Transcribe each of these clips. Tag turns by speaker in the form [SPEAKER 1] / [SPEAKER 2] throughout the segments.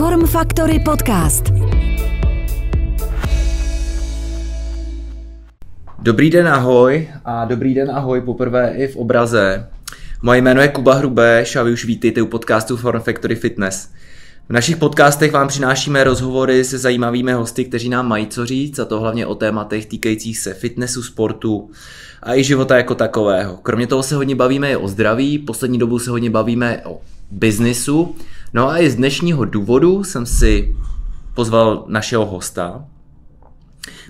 [SPEAKER 1] Form Factory Podcast.
[SPEAKER 2] Dobrý den, ahoj a dobrý den, ahoj poprvé i v obraze. Moje jméno je Kuba Hrubeš a vy už vítejte u podcastu Form Factory Fitness. V našich podcastech vám přinášíme rozhovory se zajímavými hosty, kteří nám mají co říct, a to hlavně o tématech týkajících se fitnessu, sportu a i života jako takového. Kromě toho se hodně bavíme i o zdraví, poslední dobu se hodně bavíme o biznisu. No a i z dnešního důvodu jsem si pozval našeho hosta.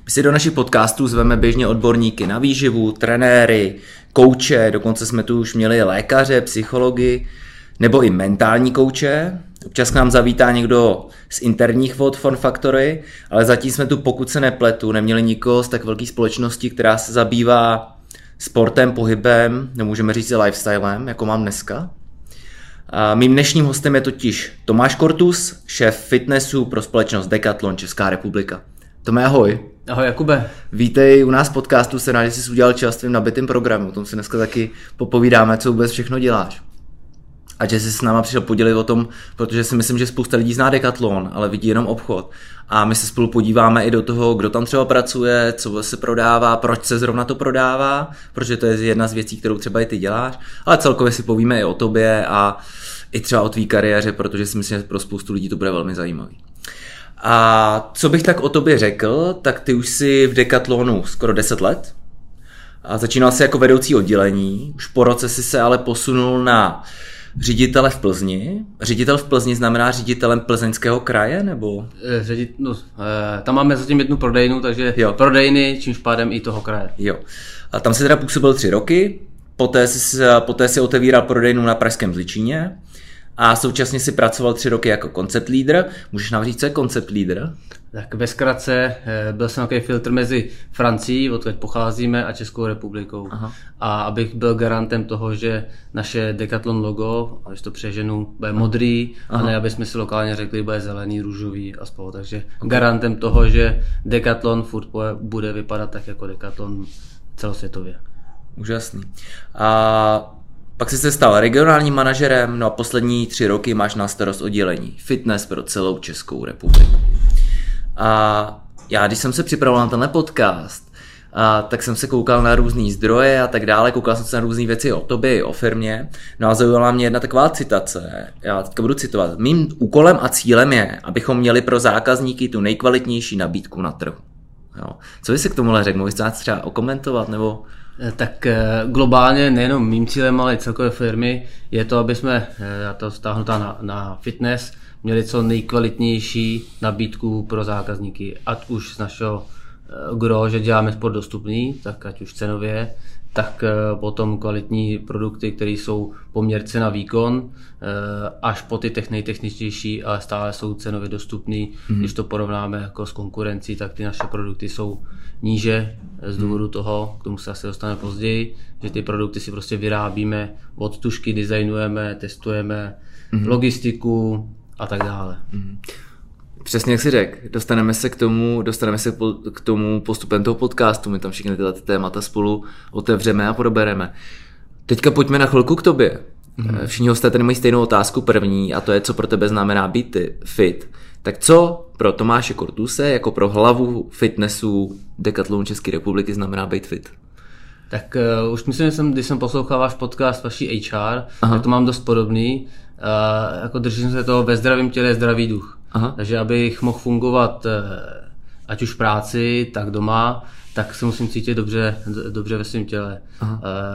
[SPEAKER 2] My si do našich podcastů zveme běžně odborníky na výživu, trenéry, kouče, dokonce jsme tu už měli lékaře, psychologi, nebo i mentální kouče. Občas k nám zavítá někdo z interních vod Fun Factory, ale zatím jsme tu, pokud se nepletu, neměli nikoho z tak velké společnosti, která se zabývá sportem, pohybem, nemůžeme říct lifestylem, jako mám dneska. A mým dnešním hostem je totiž Tomáš Kortus, šéf fitnessu pro společnost Decathlon Česká republika. Tome, ahoj.
[SPEAKER 3] Ahoj Jakube.
[SPEAKER 2] Vítej u nás podcastu, se rád, že jsi udělal čas tvým nabitým programu, o tom si dneska taky popovídáme, co vůbec všechno děláš. A že jsi s náma přišel podělit o tom, protože si myslím, že spousta lidí zná Decathlon, ale vidí jenom obchod. A my se spolu podíváme i do toho, kdo tam třeba pracuje, co se prodává, proč se zrovna to prodává, protože to je jedna z věcí, kterou třeba i ty děláš. Ale celkově si povíme i o tobě a i třeba o tvý kariéře, protože si myslím, že pro spoustu lidí to bude velmi zajímavý. A co bych tak o tobě řekl, tak ty už jsi v Decathlonu skoro 10 let. A začínal jsi jako vedoucí oddělení, už po roce si se ale posunul na ředitele v Plzni. Ředitel v Plzni znamená ředitelem plzeňského kraje, nebo?
[SPEAKER 3] Eh, Ředit, no, eh, tam máme zatím jednu prodejnu, takže
[SPEAKER 2] Jo.
[SPEAKER 3] prodejny, čímž pádem i toho kraje.
[SPEAKER 2] Jo. A tam si teda působil tři roky, poté si, poté si otevíral prodejnu na Pražském Zličíně a současně si pracoval tři roky jako concept leader. Můžeš nám říct, co je concept leader?
[SPEAKER 3] Tak ve zkratce eh, byl jsem takový filtr mezi Francií, odkud pocházíme, a Českou republikou.
[SPEAKER 2] Aha.
[SPEAKER 3] A abych byl garantem toho, že naše Decathlon logo, když to přeženu, bude modrý,
[SPEAKER 2] Aha.
[SPEAKER 3] a ne, aby jsme si lokálně řekli, bude zelený, růžový a spolu. Takže garantem toho, že Decathlon furt bude- bude vypadat tak jako Decathlon celosvětově.
[SPEAKER 2] Úžasný. A pak jsi se stal regionálním manažerem, no a poslední tři roky máš na starost oddělení fitness pro celou Českou republiku. A já, když jsem se připravoval na tenhle podcast, a tak jsem se koukal na různé zdroje a tak dále, koukal jsem se na různé věci o tobě o firmě, no a zaujala mě jedna taková citace, já teďka budu citovat. Mým úkolem a cílem je, abychom měli pro zákazníky tu nejkvalitnější nabídku na trhu. Jo. Co bys si k tomuhle řekl? Jsi třeba okomentovat nebo...
[SPEAKER 3] Eh, Tak eh, globálně nejenom mým cílem, ale i celkové firmy je to, aby jsme, eh, já to stáhnu na, na fitness, měli co nejkvalitnější nabídku pro zákazníky, ať už z našeho eh, gro, že děláme sport dostupný, tak ať už cenově, tak eh, potom kvalitní produkty, které jsou poměr cena výkon, eh, až po ty tech- nejtechničtější, ale stále jsou cenově dostupný. Mm-hmm. Když to porovnáme jako s konkurencí, tak ty naše produkty jsou níže z důvodu toho, k tomu se asi dostaneme později, že ty produkty si prostě vyrábíme od tušky, designujeme, testujeme, mm-hmm. logistiku a tak dále.
[SPEAKER 2] Přesně jak jsi řekl, dostaneme se k tomu, dostaneme se k tomu postupem toho podcastu, my tam všechny tyhle ty témata spolu otevřeme a probereme. Teďka pojďme na chvilku k tobě. Mm-hmm. Všichni hosté tady mají stejnou otázku první a to je, co pro tebe znamená být ty- fit. Tak co pro Tomáše Kortuse jako pro hlavu fitnessu Decathlon České republiky znamená být fit?
[SPEAKER 3] Tak uh, už myslím, že jsem, když jsem poslouchal váš podcast, vaší HR,
[SPEAKER 2] Aha.
[SPEAKER 3] Tak to mám dost podobný. Uh, jako držím se toho ve zdravém těle zdravý duch.
[SPEAKER 2] Aha.
[SPEAKER 3] Takže abych mohl fungovat uh, ať už v práci, tak doma, tak se musím cítit dobře, dobře ve svém těle. Uh,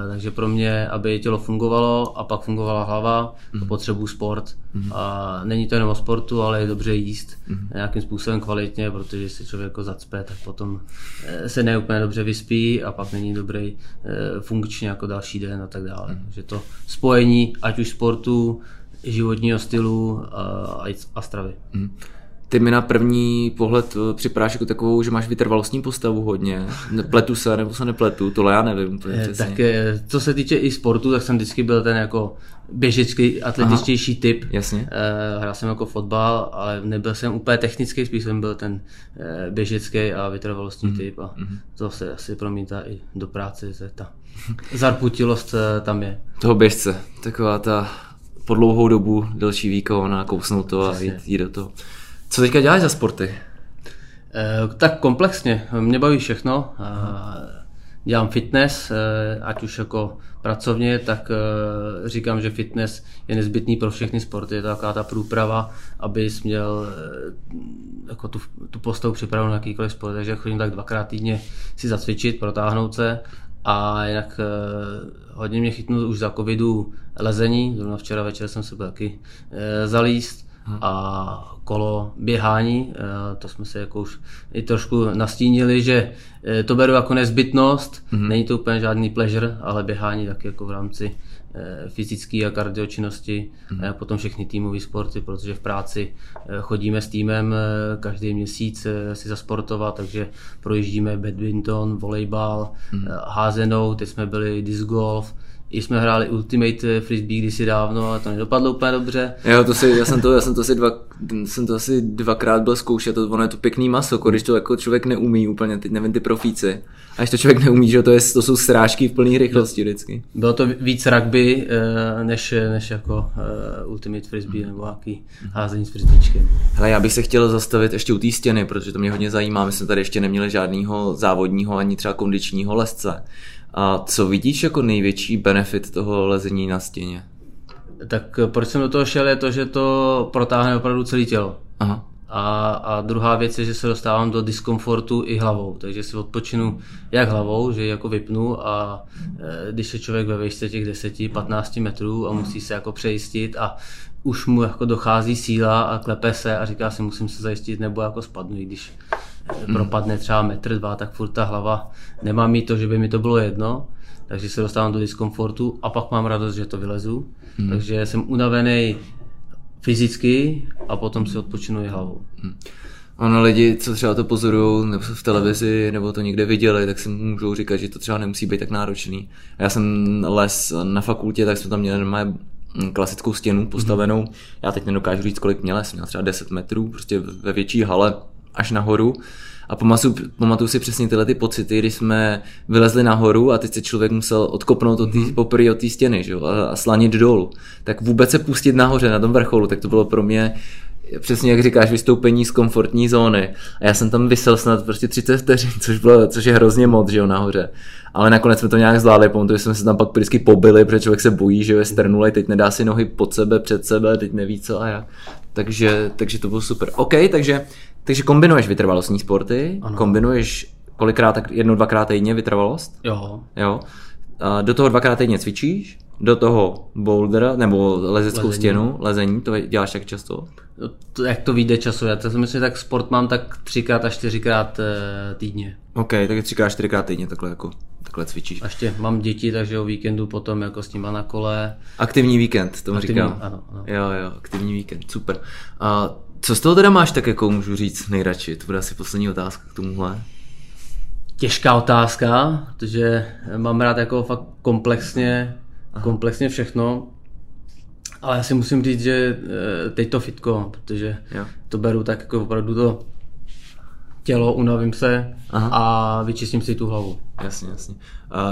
[SPEAKER 3] takže pro mě, aby tělo fungovalo a pak fungovala hlava,
[SPEAKER 2] Mhm.
[SPEAKER 3] to potřebuji sport. A není to jenom o sportu, ale je dobře jíst nějakým způsobem kvalitně, protože si člověk jako zacpe, tak potom eh, se neúplně dobře vyspí a pak není dobrý eh, funkčně jako další den a tak dále. Takže to spojení ať už sportu, životního stylu a, a, stravy.
[SPEAKER 2] Ty mi na první pohled eh, připadáš jako takovou, že máš vytrvalostní postavu hodně. Pletu se nebo se nepletu, tohle já nevím úplně
[SPEAKER 3] Eh,
[SPEAKER 2] přesně.
[SPEAKER 3] Tak eh, co se týče i sportu, tak jsem vždycky byl ten jako běžecký, atletičtější typ.
[SPEAKER 2] Jasně.
[SPEAKER 3] Eh, Hrál jsem jako fotbal, ale nebyl jsem úplně technický, spíš jsem byl ten eh, běžecký a vytrvalostní
[SPEAKER 2] Mhm.
[SPEAKER 3] typ a to se asi promítá i do práce, že ta zarputilost eh, tam je.
[SPEAKER 2] toho běžce, taková ta po dlouhou dobu delší výkon a kousnout to a jít, jít do toho. Co teďka děláš za sporty?
[SPEAKER 3] Eh, tak komplexně, mě baví všechno. Eh, dělám fitness, eh, ať už jako pracovně, tak říkám, že fitness je nezbytný pro všechny sporty. Je to taková ta průprava, abys měl jako tu, tu postavu připravenou na jakýkoliv sport. Takže chodím tak dvakrát týdně si zacvičit, protáhnout se a jinak hodně mě chytnu už za covidu lezení. Zrovna včera večer jsem se byl taky zalíst a kolo běhání, eh, to jsme se jako už i trošku nastínili, že eh, to beru jako nezbytnost, mm-hmm. není to úplně žádný pleasure, ale běhání taky jako v rámci eh, fyzické a kardiočinnosti mm-hmm. a potom všechny týmové sporty, protože v práci chodíme s týmem každý měsíc si zasportovat, takže projíždíme badminton, volejbal, mm-hmm. házenou, teď jsme byli disc golf, i jsme hráli Ultimate Frisbee kdysi dávno a to nedopadlo úplně dobře.
[SPEAKER 2] Jo, to si, já jsem to, já jsem to asi, dva, jsem to asi dvakrát byl zkoušet, to, ono je to pěkný maso, když to jako člověk neumí úplně, teď nevím ty profíci. A když to člověk neumí, že to, je, to jsou srážky v plné rychlosti vždycky.
[SPEAKER 3] Bylo to víc rugby, eh, než, než jako uh, Ultimate Frisbee nebo nějaký házení s frisbíčkem.
[SPEAKER 2] Hele, já bych se chtěl zastavit ještě u té stěny, protože to mě hodně zajímá. My jsme tady ještě neměli žádného závodního ani třeba kondičního lesce. A co vidíš jako největší benefit toho lezení na stěně?
[SPEAKER 3] Tak eh, proč jsem do toho šel je to, že to protáhne opravdu celé tělo.
[SPEAKER 2] Aha.
[SPEAKER 3] A, a druhá věc je, že se dostávám do diskomfortu i hlavou, takže si odpočinu jak hlavou, že ji jako vypnu a e, když je člověk ve výšce těch 10-15 metrů a musí se jako přejistit a už mu jako dochází síla a klepe se a říká si musím se zajistit nebo jako spadnu, i když. Propadne třeba metr, dva, tak furt ta hlava nemá mi to, že by mi to bylo jedno, takže se dostávám do diskomfortu a pak mám radost, že to vylezu. Hmm. Takže jsem unavený fyzicky a potom si odpočinu i hlavou. Hmm.
[SPEAKER 2] Ono lidi, co třeba to pozorují nebo v televizi, nebo to někde viděli, tak si můžou říkat, že to třeba nemusí být tak náročný. Já jsem les na fakultě, tak jsme tam měli normálně klasickou stěnu postavenou. Mm-hmm. Já teď nedokážu říct, kolik měla, jsem měl třeba 10 metrů, prostě ve větší hale až nahoru. A pamatuju, pamatuju si přesně tyhle ty pocity, kdy jsme vylezli nahoru a teď se člověk musel odkopnout od tý, mm. poprvé od té stěny že jo, a, a slanit dolů. Tak vůbec se pustit nahoře na tom vrcholu, tak to bylo pro mě přesně jak říkáš, vystoupení z komfortní zóny. A já jsem tam vysel snad prostě 30 vteřin, což, bylo, což je hrozně moc, že jo, nahoře. Ale nakonec jsme to nějak zvládli, pamatuju, že jsme se tam pak vždycky pobili, protože člověk se bojí, že je strnulej, teď nedá si nohy pod sebe, před sebe, teď neví co a jak. Takže, takže to bylo super. OK, takže takže kombinuješ vytrvalostní sporty, ano. kombinuješ kolikrát, tak jednou, dvakrát týdně vytrvalost?
[SPEAKER 3] Jo.
[SPEAKER 2] Jo. A do toho dvakrát týdně cvičíš, do toho boulder nebo lezeckou lezení. stěnu, lezení, to děláš tak často?
[SPEAKER 3] No, to, jak to vyjde času, já si myslím, tak sport mám tak třikrát a čtyřikrát e, týdně.
[SPEAKER 2] OK, tak třikrát, čtyřikrát týdně takhle jako takhle cvičíš.
[SPEAKER 3] A ještě mám děti, takže o víkendu potom jako s nima na kole.
[SPEAKER 2] Aktivní víkend, tomu aktivní, říkám.
[SPEAKER 3] Ano, ano.
[SPEAKER 2] Jo, jo, aktivní víkend, super. A co z toho teda máš tak, jako můžu říct, nejradši? To bude asi poslední otázka k tomuhle.
[SPEAKER 3] Těžká otázka, protože mám rád jako fakt komplexně, Aha. komplexně všechno. Ale já si musím říct, že eh, teď to fitko, protože jo. to beru tak jako opravdu to tělo, unavím se Aha. a vyčistím si tu hlavu.
[SPEAKER 2] Jasně, jasně.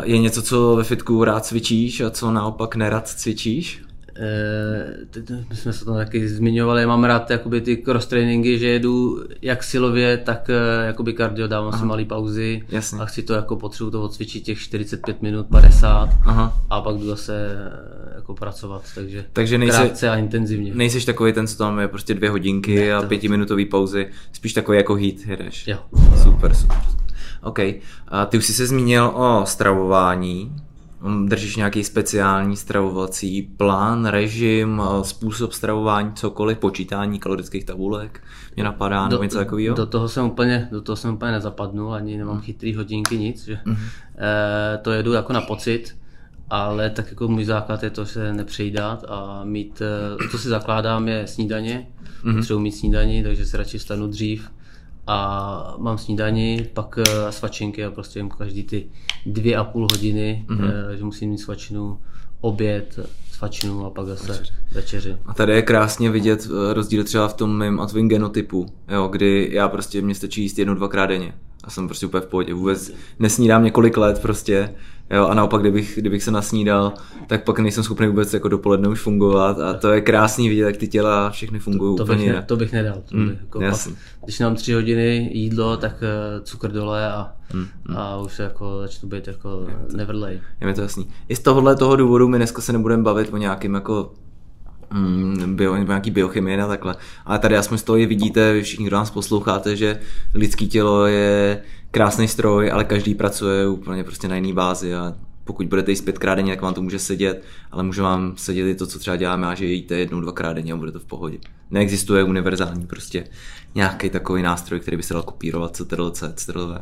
[SPEAKER 2] Je něco, co ve fitku rád cvičíš a co naopak nerad cvičíš?
[SPEAKER 3] Eh, my jsme se to taky zmiňovali, mám rád jakoby ty cross tréninky, že jedu jak silově, tak eh, jakoby kardio, dávám Aha. si malý pauzy
[SPEAKER 2] Jasně.
[SPEAKER 3] a chci to jako potřebuji to odcvičit těch 45 minut, 50
[SPEAKER 2] Aha.
[SPEAKER 3] a pak jdu zase eh, jako pracovat, takže,
[SPEAKER 2] takže nejsi,
[SPEAKER 3] krátce a intenzivně.
[SPEAKER 2] Nejseš takový ten, co tam je prostě dvě hodinky ne, a pětiminutový pauzy, spíš takový jako hit jedeš.
[SPEAKER 3] Jo.
[SPEAKER 2] Super, super. OK. A ty už jsi se zmínil o stravování. Držíš nějaký speciální stravovací plán, režim, způsob stravování, cokoliv, počítání kalorických tabulek? Mě napadá, nebo něco takového?
[SPEAKER 3] Do toho jsem úplně, do toho jsem úplně nezapadnul, ani nemám chytrý hodinky, nic. Že, mm-hmm. e, to jedu jako na pocit, ale tak jako můj základ je to se nepřejídat a mít, eh, to si zakládám je snídaně, mm-hmm. potřebuji mít snídaní, takže se radši stanu dřív, a mám snídani, pak uh, svačinky a prostě jim každý ty dvě a půl hodiny, mm-hmm. že musím mít svačinu, oběd, svačinu a pak zase večeři. večeři.
[SPEAKER 2] A tady je krásně vidět eh, rozdíl třeba v tom mém a tvým genotypu, jo, kdy já prostě mě stačí jíst jedno, dvakrát denně. Já jsem prostě úplně v pohodě. Vůbec nesnídám několik let prostě. Jo, a naopak, kdybych, kdybych se nasnídal, tak pak nejsem schopný vůbec jako dopoledne už fungovat a to je krásný vidět, jak ty těla všechny fungují
[SPEAKER 3] To
[SPEAKER 2] úplně
[SPEAKER 3] bych, ne, to bych nedal. To
[SPEAKER 2] Mm,
[SPEAKER 3] bych, jako
[SPEAKER 2] jasně.
[SPEAKER 3] pak, když mám tři hodiny jídlo, tak eh, cukr dole a,
[SPEAKER 2] Mm,
[SPEAKER 3] a už se jako začnu být jako neverlej.
[SPEAKER 2] Je mi to jasný. I z tohohle toho důvodu my dneska se nebudeme bavit o nějakým jako mm, bio, nebo nějaký biochemie a takhle. Ale tady aspoň z toho je vidíte, vy všichni, kdo nás posloucháte, že lidský tělo je krásný stroj, ale každý pracuje úplně prostě na jiný bázi a pokud budete jíst pětkrát denně, tak vám to může sedět, ale může vám sedět i to, co třeba děláme, a že jíte jednou, dvakrát denně a bude to v pohodě. Neexistuje univerzální prostě nějaký takový nástroj, který by se dal kopírovat, CTRL-C, CTRL-V.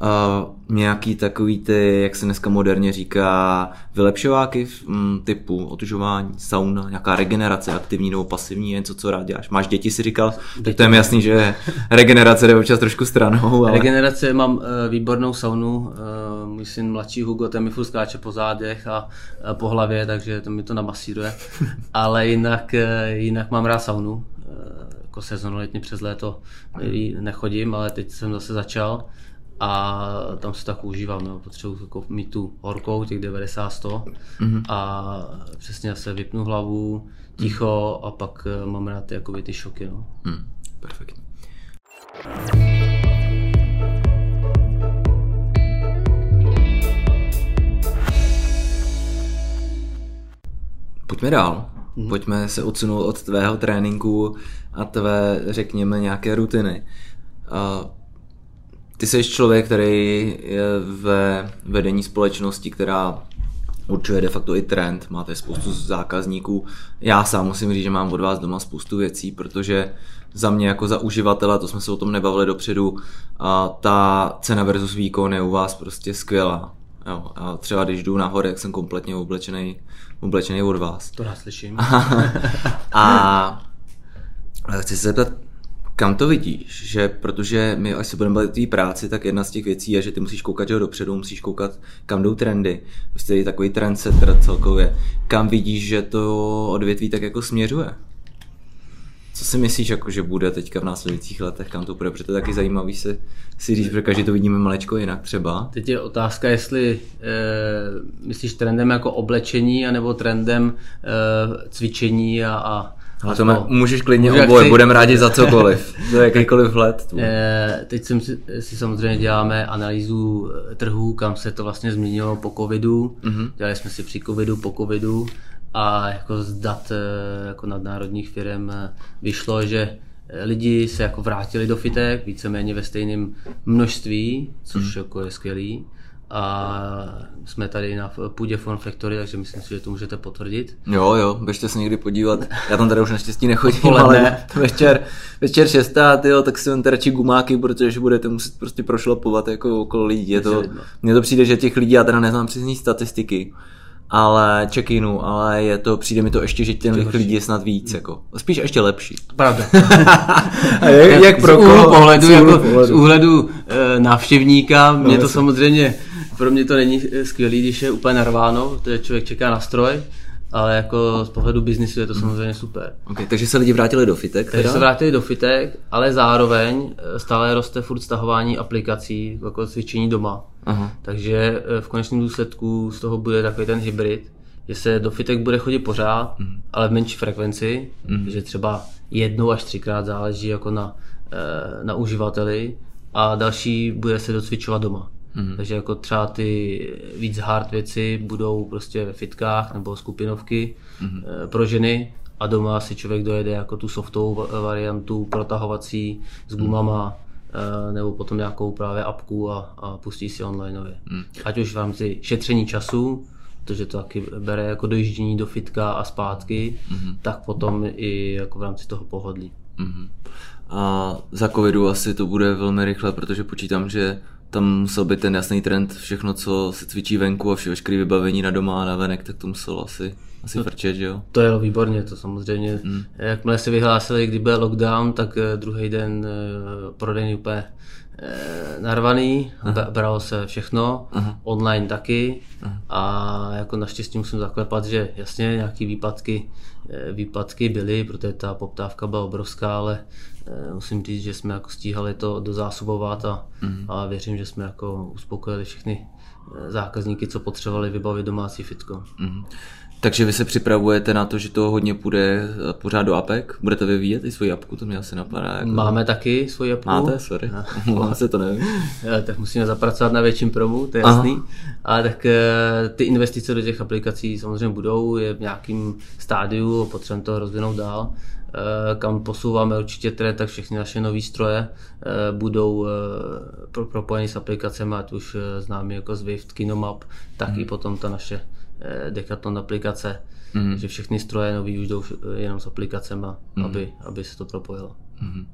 [SPEAKER 2] Uh, nějaký takový ty, jak se dneska moderně říká, vylepšováky mm, typu otužování, sauna, nějaká regenerace aktivní nebo pasivní, něco, co rád děláš. Máš děti, si říkal, tak to je mi jasný, že regenerace jde občas trošku stranou, ale...
[SPEAKER 3] Regenerace mám uh, výbornou saunu, uh, můj syn mladší Hugo, ten mi furt skáče po zádech a uh, po hlavě, takže to mi to namasíruje. Ale jinak, uh, jinak mám rád saunu, uh, jako sezonalitně přes léto nechodím, ale teď jsem zase začal a tam se tak užívám, no. potřebuji jako mít tu horkou, těch 90-100 mm-hmm. a přesně se vypnu hlavu, ticho a pak eh, mám rád ty, jakoby, ty šoky. No.
[SPEAKER 2] Hmm, perfektně. Pojďme dál. Hmm. Pojďme se odsunout od tvého tréninku a tvé, řekněme, nějaké rutiny. Uh, ty jsi člověk, který je ve vedení společnosti, která určuje de facto i trend, máte spoustu zákazníků. Já sám musím říct, že mám od vás doma spoustu věcí, protože za mě jako za uživatele, to jsme se o tom nebavili dopředu, a ta cena versus výkon je u vás prostě skvělá. Jo, a třeba když jdu nahoru, jak jsem kompletně oblečený, oblečený od vás.
[SPEAKER 3] To rád slyším.
[SPEAKER 2] a chci se zeptat, kam to vidíš? Že protože my, až se budeme bavit té práci, tak jedna z těch věcí je, že ty musíš koukat že dopředu, musíš koukat, kam jdou trendy. Prostě je takový trendsetter celkově. Kam vidíš, že to odvětví tak jako směřuje? Co si myslíš, jako, že bude teďka v následujících letech, kam to bude? Protože to je taky zajímavý si, si říct, protože každý to vidíme malečko jinak třeba.
[SPEAKER 3] Teď je otázka, jestli e, myslíš trendem jako oblečení, anebo trendem e, cvičení a, a
[SPEAKER 2] ale to můžeš klidně Můžu oboje, chci... budeme rádi za cokoliv, za jakýkoliv let.
[SPEAKER 3] E, teď jsem si, si samozřejmě děláme analýzu trhů, kam se to vlastně změnilo po covidu. Mm-hmm. Dělali jsme si při covidu, po covidu a jako z dat jako nadnárodních firm vyšlo, že lidi se jako vrátili do fitek víceméně ve stejném množství, což mm. jako je skvělý. A jsme tady na půdě Form Factory, takže myslím si, že to můžete potvrdit.
[SPEAKER 2] Jo, jo, běžte se někdy podívat. Já tam tady už naštěstí nechodím, Poledne. ale večer, večer šestá, tyjo, tak si vemte radši gumáky, protože budete muset prostě prošlapovat jako okolo lidí. Je to, mně to přijde, že těch lidí, já teda neznám přesně statistiky, ale check-inu, ale je to, přijde mi to ještě, že těch lidí je snad víc, jako. Spíš ještě lepší.
[SPEAKER 3] Pravda.
[SPEAKER 2] A jak, jak pro
[SPEAKER 3] z úhlu pohledu, z úhlu jako pohledu. z úhledu e, návštěvníka, no, mě to samozřejmě, pro mě to není skvělý, když je úplně narváno, to je člověk čeká na stroj, ale jako z pohledu biznisu je to samozřejmě super.
[SPEAKER 2] Okay, takže se lidi vrátili do fitek?
[SPEAKER 3] Takže se vrátili do fitek, ale zároveň stále roste furt stahování aplikací, jako cvičení doma. Aha. Takže v konečném důsledku z toho bude takový ten hybrid, že se do fitek bude chodit pořád, mm. ale v menší frekvenci, mm. že třeba jednou až třikrát záleží jako na, na uživateli a další bude se docvičovat doma. Mm. Takže jako třeba ty víc hard věci budou prostě ve fitkách nebo skupinovky mm. pro ženy a doma si člověk dojede jako tu softovou variantu protahovací s gumama mm. nebo potom nějakou právě apku a, a pustí si onlineově. Mm. Ať už v rámci šetření času, protože to taky bere jako dojíždění do fitka a zpátky, mm. tak potom i jako v rámci toho pohodlí. Mm.
[SPEAKER 2] A za covidu asi to bude velmi rychle, protože počítám, že tam musel být ten jasný trend, všechno, co se cvičí venku a vše veškeré vybavení na doma a na venek, tak to muselo asi, asi no, frčet, že jo?
[SPEAKER 3] To je výborně, to samozřejmě. Hmm. Jakmile se vyhlásili, kdy byl lockdown, tak druhý den prodejny úplně eh, narvaný, uh-huh. bralo se všechno, uh-huh. online taky uh-huh. a jako naštěstí musím zaklepat, že jasně nějaký výpadky, eh, výpadky byly, protože ta poptávka byla obrovská, ale eh, musím říct, že jsme jako stíhali to dozásobovat a, uh-huh. a věřím, že jsme jako uspokojili všechny zákazníky, co potřebovali vybavit domácí fitko. Uh-huh.
[SPEAKER 2] Takže vy se připravujete na to, že to hodně půjde eh, pořád do apek? Budete vyvíjet i svoji apku? To mě asi napadá. Jako...
[SPEAKER 3] Máme taky svoji apku.
[SPEAKER 2] Máte? Sorry. Mám se to nevím.
[SPEAKER 3] tak musíme zapracovat na větším promu, to je jasný. Aha. Ale tak eh, ty investice do těch aplikací samozřejmě budou, je v nějakým stádiu, potřebujeme to rozvinout dál eh, kam posouváme určitě trend, tak všechny naše nové stroje budou propojeny s aplikacemi, ať už známý jako Zwift, Kinomap, tak hmm. i potom ta naše Eh, Decathlon aplikace, mm. že všechny stroje nový už jdou jenom s aplikacemi, mm. aby, aby se to propojilo. Mm.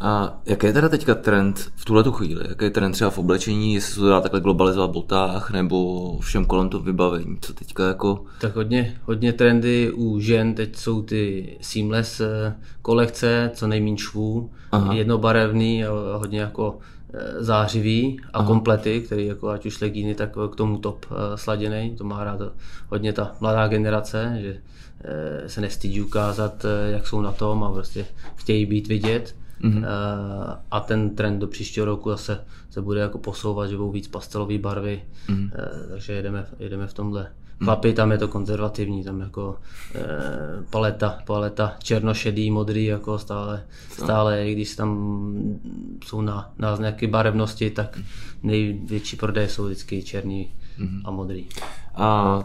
[SPEAKER 2] A jaký je teda teďka trend v tuhle chvíli? Jaký je trend třeba v oblečení, jestli se to dá takhle globalizovat v botách nebo všem kolem to vybavení? Co teďka jako...
[SPEAKER 3] Tak hodně, hodně trendy u žen, teď jsou ty seamless eh, kolekce, co nejméně švů, Aha. jednobarevný a hodně jako Eh, zářivý a Aha. komplety, který jako ať už legíny, tak k tomu top eh, sladěný. To má rád hodně ta mladá generace, že se nestydí ukázat, jak jsou na tom a prostě chtějí být vidět. Mm-hmm. A ten trend do příštího roku zase se bude jako posouvat, že budou víc pastelové barvy, mm-hmm. takže jedeme, jedeme v tomhle Chlapi, tam je to konzervativní, tam jako e, paleta, paleta černošedý, modrý, jako stále, stále, i když tam jsou na, na nějaké barevnosti, tak největší prodej jsou vždycky černý mm-hmm. a modrý.
[SPEAKER 2] A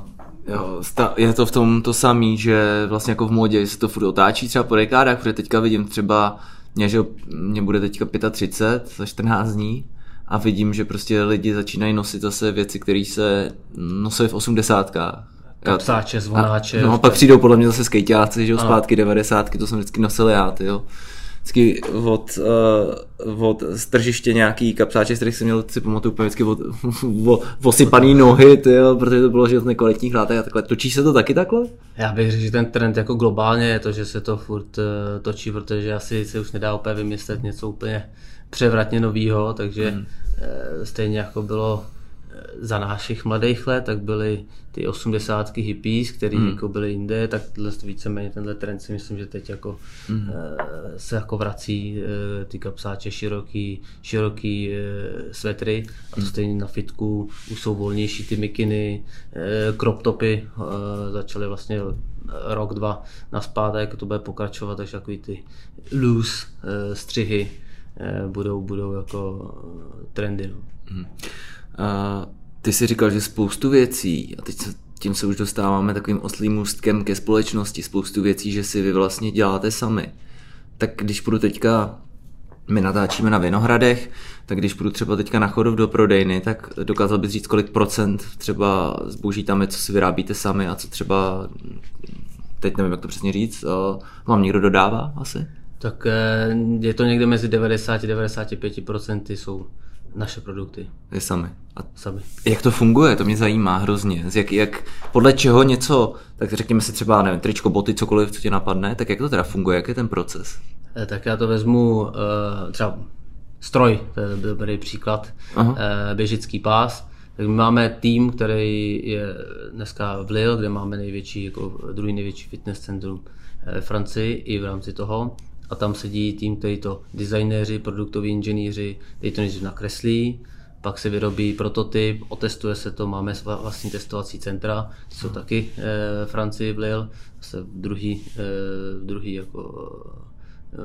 [SPEAKER 2] jo, je to v tom to samý, že vlastně jako v modě se to furt otáčí třeba po dekádách, protože teďka vidím třeba, mě, že mě bude teďka 35 za 14 dní, a vidím, že prostě lidi začínají nosit zase věci, které se nosily v osmdesátkách.
[SPEAKER 3] Kapsáče, zvonáče.
[SPEAKER 2] No a pak přijdou podle mě zase skejťáci, že jo, zpátky devadesátky, to jsem vždycky nosil já, ty jo. Vždycky od, uh, od stržiště nějaký kapsáče, z kterých jsem měl, si pamatuju úplně vždycky od, od, osypaný nohy, ty jo, protože to bylo že z nekvalitních látek a takhle. Točí se to taky takhle?
[SPEAKER 3] Já bych řekl, že ten trend jako globálně je to, že se to furt uh, točí, protože asi se už nedá úplně vymyslet něco úplně převratně novýho, takže hmm. stejně jako bylo za našich mladých let, tak byly ty osmdesátky hippies, které hmm. jako byly jinde, tak víceméně tenhle trend si myslím, že teď jako hmm. se jako vrací ty kapsáče široký, široký svetry a to hmm. stejně na fitku už jsou volnější ty mikiny, crop topy začaly vlastně rok, dva naspátek, to bude pokračovat, takže takový ty loose střihy, Eh, budou, budou jako eh, trendy. No. Hmm.
[SPEAKER 2] A ty jsi říkal, že spoustu věcí, a teď se, tím se už dostáváme takovým oslým ústkem ke společnosti, spoustu věcí, že si vy vlastně děláte sami. Tak když půjdu teďka, my natáčíme na Vinohradech, tak když půjdu třeba teďka na chodov do prodejny, tak dokázal bys říct, kolik procent třeba zboží tam je, co si vyrábíte sami a co třeba, teď nevím, jak to přesně říct, vám někdo dodává asi?
[SPEAKER 3] Tak eh, je to někde mezi 90-95% jsou naše produkty.
[SPEAKER 2] Je sami.
[SPEAKER 3] A sami.
[SPEAKER 2] Jak to funguje? To mě zajímá hrozně. Jak, jak, podle čeho něco, tak řekněme si třeba, nevím, tričko, boty, cokoliv, co tě napadne, tak jak to teda funguje? Jak je ten proces?
[SPEAKER 3] Eh, tak já to vezmu eh, třeba stroj, to je dobrý příklad, Aha. běžický pás. Tak my máme tým, který je dneska v Lille, kde máme největší, jako druhý největší fitness centrum v Francii i v rámci toho a tam sedí tým, který to designéři, produktoví inženýři, který to nejdřív nakreslí, pak se vyrobí prototyp, otestuje se to, máme vlastní testovací centra, jsou taky e, Francii v Lille, zase v druhý, e, druhý jako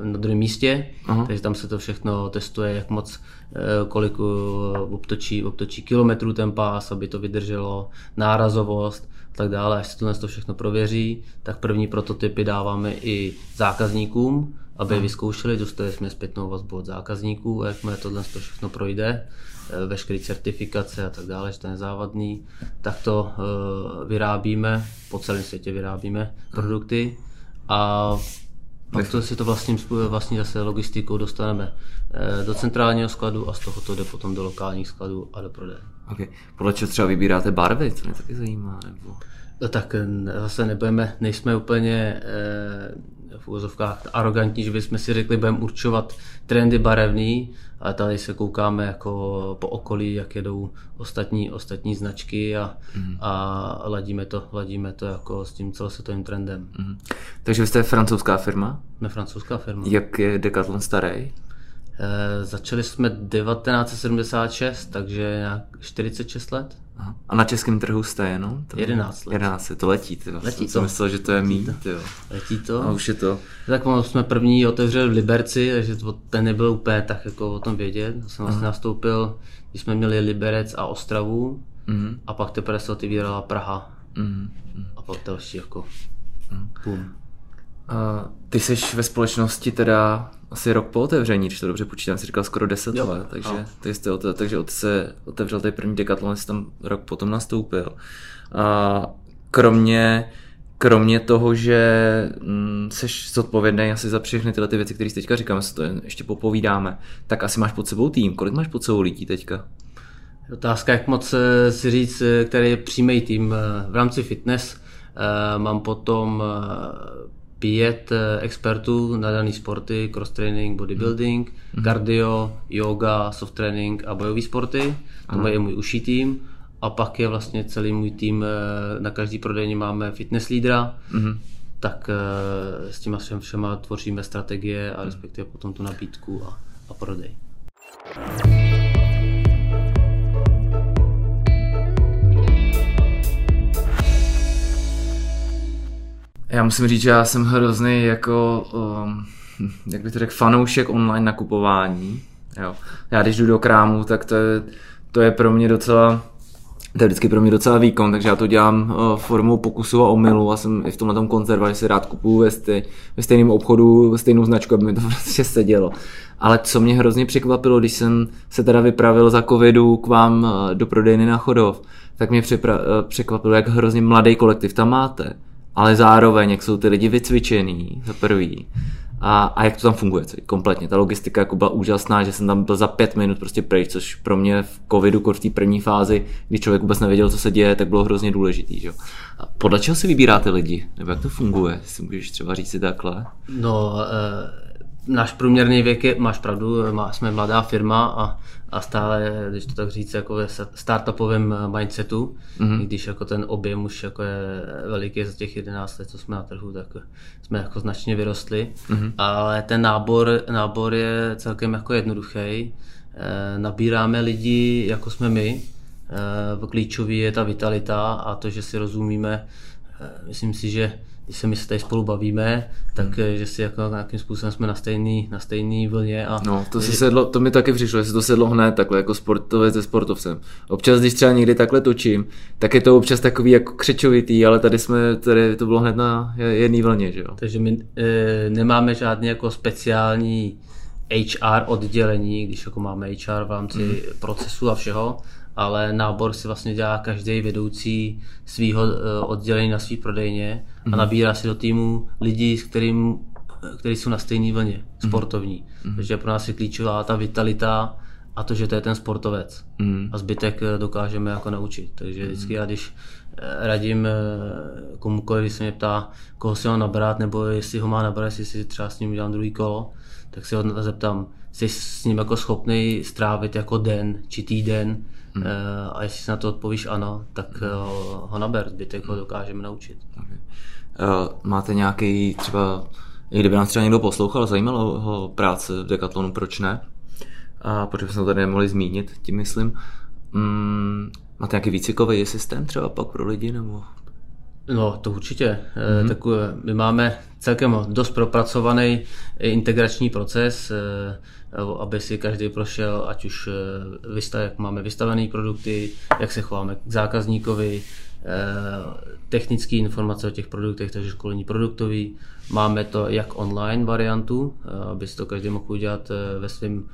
[SPEAKER 3] na druhém místě, Aha. takže tam se to všechno testuje, jak moc, kolik obtočí, obtočí kilometrů ten pás, aby to vydrželo, nárazovost, tak dále. Až se to, to všechno prověří, tak první prototypy dáváme i zákazníkům, aby je vyzkoušeli, dostali jsme zpětnou vazbu od zákazníků a jakmile tohle to všechno projde, eh, veškeré certifikace a tak dále, že to je nezávadný, tak to uh, vyrábíme, po celém světě vyrábíme produkty a pak to si to vlastním, vlastní zase logistikou dostaneme eh, do centrálního skladu a z toho to jde potom do lokálních skladů a do prodeje.
[SPEAKER 2] Okay. Podle čeho třeba vybíráte barvy, co mě taky zajímá? Nebo...
[SPEAKER 3] No tak zase nebudeme, nejsme úplně eh, v úvozovkách arrogantní, že bychom si řekli, budeme určovat trendy barevný, ale tady se koukáme jako po okolí, jak jedou ostatní, ostatní značky a, mm. a ladíme, to, ladíme to jako s tím celosvětovým trendem. Mm.
[SPEAKER 2] Takže vy jste francouzská firma?
[SPEAKER 3] Jsme francouzská firma.
[SPEAKER 2] Jak je Decathlon starý?
[SPEAKER 3] E, začali jsme 1976, takže nějak 46 let.
[SPEAKER 2] Aha. A na českém trhu jste jenom?
[SPEAKER 3] To 11 let.
[SPEAKER 2] 11, to letí. Ty.
[SPEAKER 3] Letí
[SPEAKER 2] to. Jsem myslel, že to je mý.
[SPEAKER 3] Letí to.
[SPEAKER 2] A už je to.
[SPEAKER 3] Tak jsme první otevřeli v Liberci, takže to, ten nebyl úplně tak jako o tom vědět. Já jsem vlastně nastoupil, když jsme měli Liberec a Ostravu mm-hmm. a pak teprve se otevírala Praha. Mm-hmm. A pak další jako mm. boom.
[SPEAKER 2] A ty jsi ve společnosti teda asi rok po otevření, když to dobře počítám, si říkal skoro 10 jo. let, takže, no. ty jste, takže od se otevřel ten první Decathlon, jsi tam rok potom nastoupil. A kromě, kromě toho, že mm, jsi zodpovědný asi za všechny tyhle ty věci, které teďka říkáme, se to ještě popovídáme, tak asi máš pod sebou tým. Kolik máš pod sebou lidí teďka?
[SPEAKER 3] Otázka, jak moc eh, si říct, eh, který je přímý tým. Eh, v rámci fitness mám potom pět eh, expertů na dané sporty, cross training, bodybuilding, mm. cardio, yoga, soft training a bojové sporty. To je můj uší tým. A pak je vlastně celý můj tým, eh, na každý prodejně máme fitness lídra, mm. tak eh, s těma všem všema tvoříme strategie a respektive potom tu nabídku a, a prodej.
[SPEAKER 2] Já musím říct, že já jsem hrozný jako, um, jak bych to řekl, fanoušek online nakupování. Jo. Já když jdu do krámu, tak to je, to je pro mě docela to je vždycky pro mě docela výkon, takže já to dělám uh, formou pokusu a omylu a jsem i v tomhle tom konzerva, že si rád kupuju ve, stej, ve stejném obchodu stejnou značku, aby mi to prostě sedělo. Ale co mě hrozně překvapilo, když jsem se teda vypravil za covidu k vám uh, do prodejny na Chodov, tak mě uh, překvapilo, jak hrozně mladý kolektiv tam máte ale zároveň, jak jsou ty lidi vycvičený za prvý a, a jak to tam funguje celý, kompletně. Ta logistika jako byla úžasná, že jsem tam byl za pět minut prostě pryč, což pro mě v covidu, v té první fázi, kdy člověk vůbec nevěděl, co se děje, tak bylo hrozně důležitý. Že? A podle čeho si vybíráte lidi? Nebo jak to funguje? Si můžeš třeba říct si takhle?
[SPEAKER 3] No, uh náš průměrný věk je, máš pravdu, má, jsme mladá firma a, a stále, když to tak říct, jako ve startupovém mindsetu, mm-hmm. i když jako ten objem už jako je veliký za těch 11 let, co jsme na trhu, tak jsme jako značně vyrostli, mm-hmm. ale ten nábor, nábor je celkem jako jednoduchý. E, nabíráme lidi, jako jsme my, klíčový je ta vitalita a to, že si rozumíme, myslím si, že když se my se tady spolu bavíme, tak hmm. že si jako nějakým způsobem jsme na stejný, na stejný vlně. A
[SPEAKER 2] no, to, si sedlo, to mi taky přišlo, že se to sedlo hned takhle, jako sportovec se sportovcem. Občas, když třeba někdy takhle točím, tak je to občas takový jako křečovitý, ale tady jsme, tady to bylo hned na jedné vlně, že jo.
[SPEAKER 3] Takže my e, nemáme žádný jako speciální HR oddělení, když jako máme HR v rámci hmm. procesu a všeho, ale nábor si vlastně dělá každý vedoucí svého eh, oddělení na svý prodejně a mhm. nabírá si do týmu lidi, s kterým, který jsou na stejné vlně, mhm. sportovní. Mm-hmm. Takže pro nás je klíčová ta vitalita a to, že to je ten sportovec. Mm-hmm. A zbytek eh, dokážeme jako naučit. Takže vždycky já, když eh, radím komukoliv, když se mě ptá, koho si mám nabrat, nebo jestli ho má nabrat, jestli si třeba s ním udělám druhý kolo, tak se ho zeptám, jsi s ním jako schopný strávit jako den či týden, Hmm. A jestli si na to odpovíš ano, tak hmm. ho naber, zbytek ho dokážeme naučit. Okay.
[SPEAKER 2] Uh, máte nějaký třeba, i kdyby nás třeba někdo poslouchal, zajímalo ho práce v Decathlonu, proč ne? A protože jsme to tady nemohli zmínit, tím myslím. Mm, máte nějaký výcvikový systém třeba pak pro lidi? Nebo
[SPEAKER 3] No, to určitě. Mm-hmm. Tak my máme celkem dost propracovaný integrační proces, eh, aby si každý prošel, ať už eh, vystav, jak máme vystavené produkty, jak se chováme k zákazníkovi, technické informace o těch produktech, takže školení produktový. Máme to jak online variantu, aby si to každý mohl udělat ve svém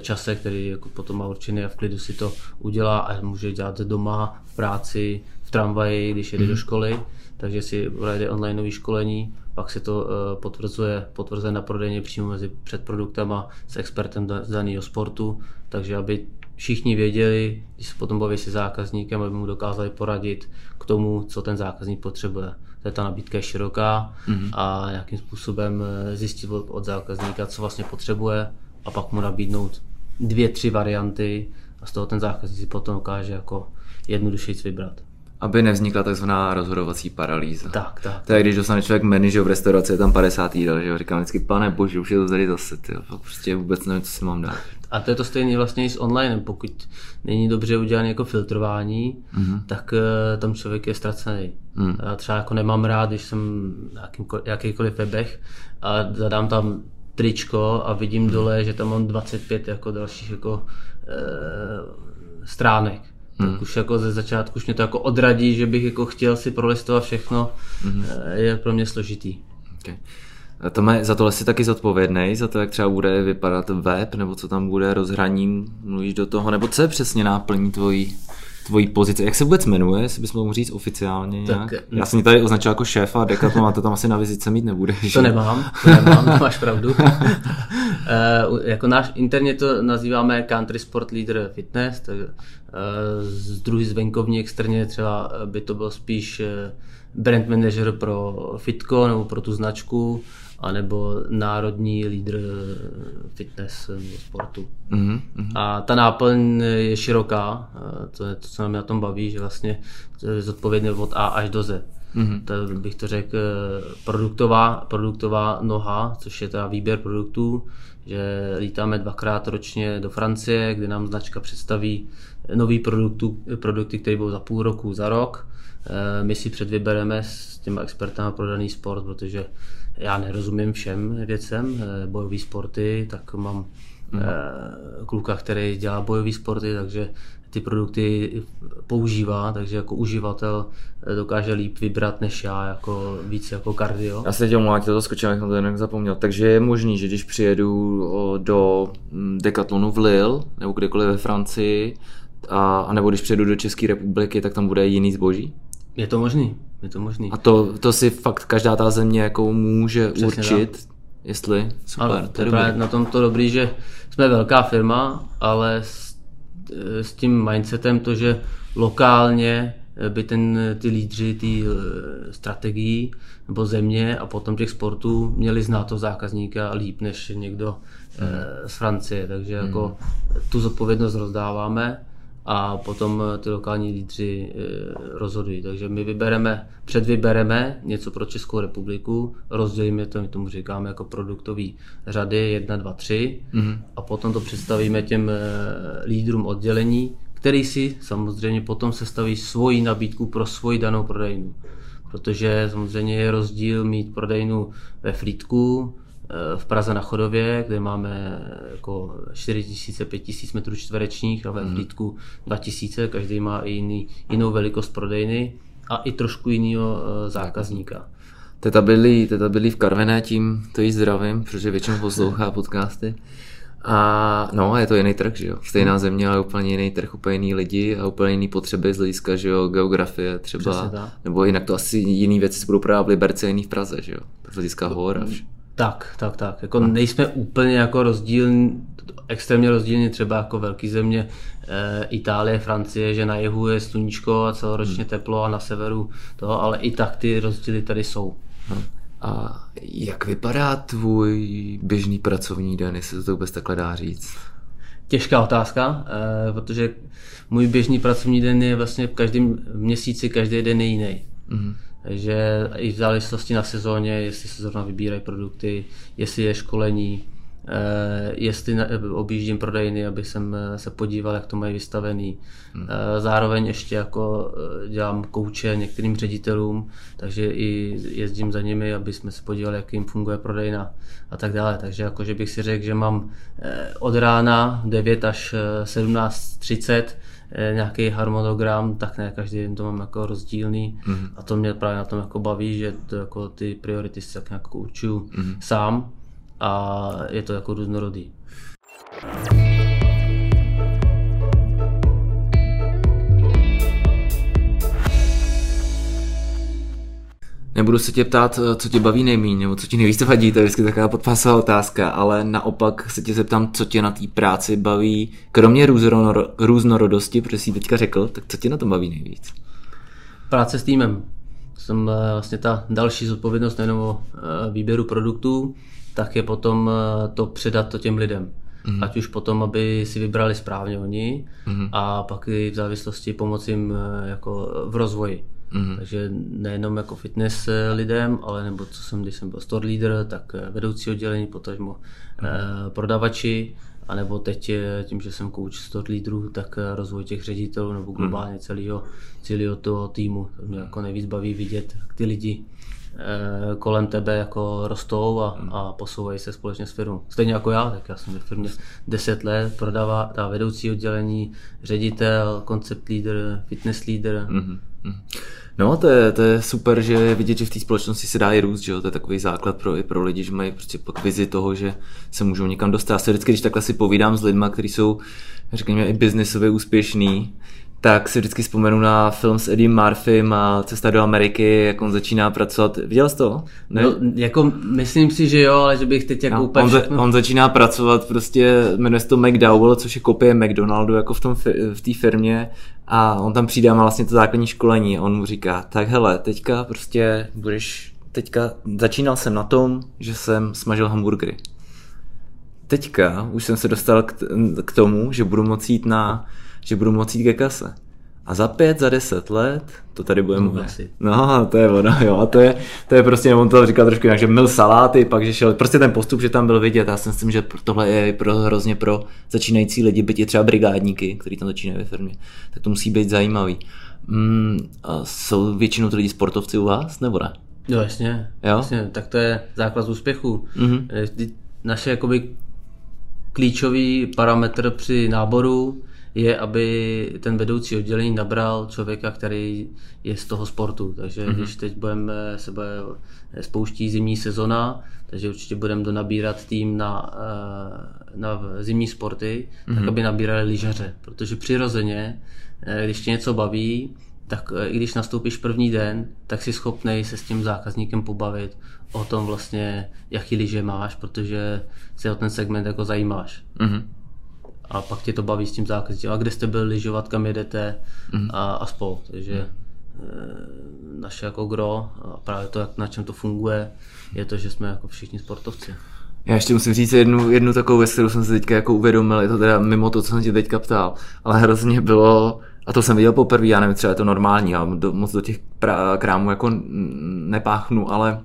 [SPEAKER 3] čase, který jako potom má určený a v klidu si to udělá a může dělat doma, v práci, v tramvaji, když jede mm. do mhm. školy, takže si projde online školení, pak se to uh, potvrzuje, potvrzuje na prodejně přímo mezi předproduktama s expertem z daného sportu, takže aby všichni věděli, když se potom baví se zákazníkem, aby mu dokázali poradit k tomu, co ten zákazník potřebuje. že ta nabídka je široká mm-hmm. a nějakým způsobem eh, zjistit od, od zákazníka, co vlastně potřebuje a pak mu nabídnout dvě, tři varianty a z toho ten zákazník si potom ukáže jako jednodušeji vybrat.
[SPEAKER 2] Aby nevznikla takzvaná rozhodovací paralýza.
[SPEAKER 3] Tak, tak.
[SPEAKER 2] To je, když dostane člověk menu, že v restauraci je tam 50 jídel, že jo, říkám vždycky, pane bože, už je to tady zase, ty, prostě vůbec nevím, co si mám dát.
[SPEAKER 3] A to je to stejné vlastně i s online, pokud není dobře udělané jako filtrování, mm-hmm. tak uh, tam člověk je ztracený. Mm. Já třeba jako nemám rád, když jsem na jakýkoliv webech a zadám tam tričko a vidím mm. dole, že tam mám 25 jako dalších jako uh, stránek. Hmm. Tak už jako ze začátku už mě to jako odradí, že bych jako chtěl si prolistovat všechno, hmm. je pro mě složitý.
[SPEAKER 2] Okay. Tome, za tohle jsi taky zodpovědný, za to, jak třeba bude vypadat web, nebo co tam bude rozhraním, mluvíš do toho, nebo co je přesně náplní tvojí, tvojí pozice. Jak se vůbec jmenuje, jestli bys mohl říct oficiálně nějak? Tak, Já jsem tady označil jako šéfa, Decathlon a to tam asi na vizice mít nebude.
[SPEAKER 3] To nemám, to nemám, máš pravdu. uh, jako náš interně to nazýváme Country Sport Leader Fitness, tak uh, z druhý zvenkovní externě třeba by to byl spíš uh, brand manager pro Fitko nebo pro tu značku anebo národní lídr fitness sportu. Mm-hmm. A ta náplň je široká, to je to, co nám na tom baví, že vlastně je zodpovědný od A až do Z. Mm-hmm. To bych to řekl produktová, produktová noha, což je teda výběr produktů, že lítáme dvakrát ročně do Francie, kde nám značka představí nový produktu, produkty, které budou za půl roku, za rok. My si předvybereme s těma expertama pro daný sport, protože já nerozumím všem věcem, eh, bojové sporty, tak mám mm. kluka, který dělá bojové sporty, takže ty produkty používá, takže jako uživatel eh, dokáže líp vybrat než já, jako víc jako kardio.
[SPEAKER 2] Já se tě omlouvám, to skočil, jak jsem to jinak zapomněl. Takže je možný, že když přijedu do mm, Decathlonu v Lille nebo kdekoliv ve Francii, a, nebo když přijedu do České republiky, tak tam bude jiný zboží?
[SPEAKER 3] Je to možný, je to možný.
[SPEAKER 2] A to, to si fakt každá ta země jako může Přesně určit, tak. jestli, super.
[SPEAKER 3] Ale to je právě na tom to dobrý, že jsme velká firma, ale s, s tím mindsetem to, že lokálně by ten, ty lídři ty strategií nebo země a potom těch sportů měli znát toho zákazníka líp než někdo mm. z Francie. Takže jako mm. tu zodpovědnost rozdáváme a potom eh, ty lokální lídři eh, rozhodují. Takže my vybereme, předvybereme něco pro Českou republiku, rozdělíme to, my tomu říkáme jako produktový řady 1, 2, 3 mm-hmm. a potom to představíme těm eh, lídrům oddělení, který si samozřejmě potom sestaví svoji nabídku pro svoji danou prodejnu. Protože samozřejmě je rozdíl mít prodejnu ve Frýdku, v Praze na Chodově, kde máme jako 4000, 5000 metrů čtverečních a ve mm. 2000, každý má i jiný, jinou velikost prodejny a i trošku jiného eh, zákazníka.
[SPEAKER 2] Teta byli, teta byli v Karvené, tím to jí zdravím, protože většinou poslouchá podcasty. A no, je to jiný trh, že jo. Stejná hmm. země, ale úplně jiný trh, úplně jiný lidi a úplně jiný potřeby z hlediska, že jo, geografie třeba. Nebo jinak to asi jiný věci se budou prodávat v Liberci a jiný v Praze, že jo. Z hlediska hor a vše.
[SPEAKER 3] Tak, tak, tak. Jako nejsme úplně jako rozdílní, extrémně rozdílní třeba jako velký země e, Itálie, Francie, že na jihu je sluníčko a celoročně hmm. teplo a na severu to, ale i tak ty rozdíly tady jsou.
[SPEAKER 2] Hmm. A jak vypadá tvůj běžný pracovní den, jestli to vůbec takhle dá říct?
[SPEAKER 3] Těžká otázka, e, protože můj běžný pracovní den je vlastně v každém měsíci, každý den je jiný. Hmm. Takže i v závislosti na sezóně, jestli se zrovna vybírají produkty, jestli je školení, eh, jestli objíždím prodejny, aby jsem eh, se podíval, jak to mají vystavený. Hmm. Eh, zároveň ještě jako dělám kouče některým ředitelům, takže i jezdím za nimi, aby jsme se podívali, jak jim funguje prodejna a tak dále. Takže jako, že bych si řekl, že mám od rána 9 až 17.30 Eh, nějaký harmonogram, tak ne, každý den to mám jako rozdílný mm. a to mě právě na tom jako baví, že to jako ty priority si tak nějak určuju mm. sám a je to jako různorodý.
[SPEAKER 2] Nebudu se tě ptát, eh, co tě baví nejméně, nebo co ti nejvíc vadí, to je vždycky taková podpásová otázka, ale naopak se tě zeptám, co tě na té práci baví, kromě různorodosti, protože jsi teďka řekl, tak co tě na tom baví nejvíc?
[SPEAKER 3] Práce s týmem. jsem eh, vlastně ta další zodpovědnost nejenom o eh, výběru produktů, tak je potom to předat to těm lidem. Mm. Ať už potom, aby si vybrali správně oni mm. a pak i v závislosti pomoci jim jako v rozvoji. Mm. Takže nejenom jako fitness lidem, ale nebo co jsem, když jsem byl store leader, tak vedoucí oddělení, potažmo mm. prodavači, a nebo teď tím, že jsem coach store leaderů, tak rozvoj těch ředitelů nebo globálně celého, celého toho týmu. To mě jako nejvíc baví vidět, jak ty lidi eh, kolem tebe jako rostou a, a posouvají se společně s firmou. Stejně jako já, tak já jsem ve firmě 10 let, prodává ta vedoucí oddělení, ředitel, concept leader, fitness leader. Mm-hmm.
[SPEAKER 2] No, to je, to je super, že vidět, že v té společnosti se dá i růst, že jo? to je takový základ pro, i pro lidi, že mají prostě pak vizi toho, že se můžou někam dostat. Já se vždycky, když takhle si povídám s lidmi, kteří jsou, řekněme, i biznisově úspěšní, tak si vždycky vzpomenu na film s Eddie Murphy a Cesta do Ameriky, jak on začíná pracovat. Viděl jsi to?
[SPEAKER 3] Ne? No, jako myslím si, že jo, ale že bych teď jako no, úplně
[SPEAKER 2] on, všechno... on začíná pracovat, prostě jmenuje se to McDowell, což je kopie McDonaldu jako v, tom, v té firmě a on tam přijde a má vlastně to základní školení. On mu říká, tak hele, teďka prostě budeš, teďka začínal jsem na tom, že jsem smažil hamburgery. Teďka už jsem se dostal k, k tomu, že budu moci jít na že budu moci jít ke kase. A za pět, za deset let to tady bude mluvit. No, to je ono, jo. A to je, to je prostě, on to říkal trošku jinak, že mil saláty, pak že šel, prostě ten postup, že tam byl vidět. Já si myslím, že tohle je pro, hrozně pro začínající lidi, byť je třeba brigádníky, kteří tam začínají ve firmě, tak to musí být zajímavý. Mm, a jsou většinou ty lidi sportovci u vás, nebo ne?
[SPEAKER 3] Jo, jasně. Jo? jasně. Tak to je základ úspěchu. Mm-hmm. Naše jakoby klíčový parametr při náboru je, aby ten vedoucí oddělení nabral člověka, který je z toho sportu. Takže mm-hmm. když teď budeme, se bude spouští zimní sezona, takže určitě budeme donabírat tým na, eh, na zimní sporty, mm-hmm. tak mhm. aby nabírali lyžaře, protože přirozeně, eh, když tě něco baví, tak eh, i když nastoupíš první den, tak si schopný se s tím zákazníkem pobavit o tom vlastně, jaký lyže máš, protože se o ten segment jako zajímáš. Mm-hmm a pak tě to baví s tím zákazníkem. A kde jste byli lyžovat, kam jedete mm. a, a spol. Takže mm. naše jako gro a právě to, jak, na čem to funguje, je to, že jsme jako všichni sportovci.
[SPEAKER 2] Já ještě musím říct jednu, jednu takovou věc, kterou jsem si teďka jako uvědomil, je to teda mimo to, co jsem tě teďka ptal, ale hrozně bylo, a to jsem viděl poprvé, já nevím, třeba je to normální, já do, moc do těch pra, krámů jako nepáchnu, ale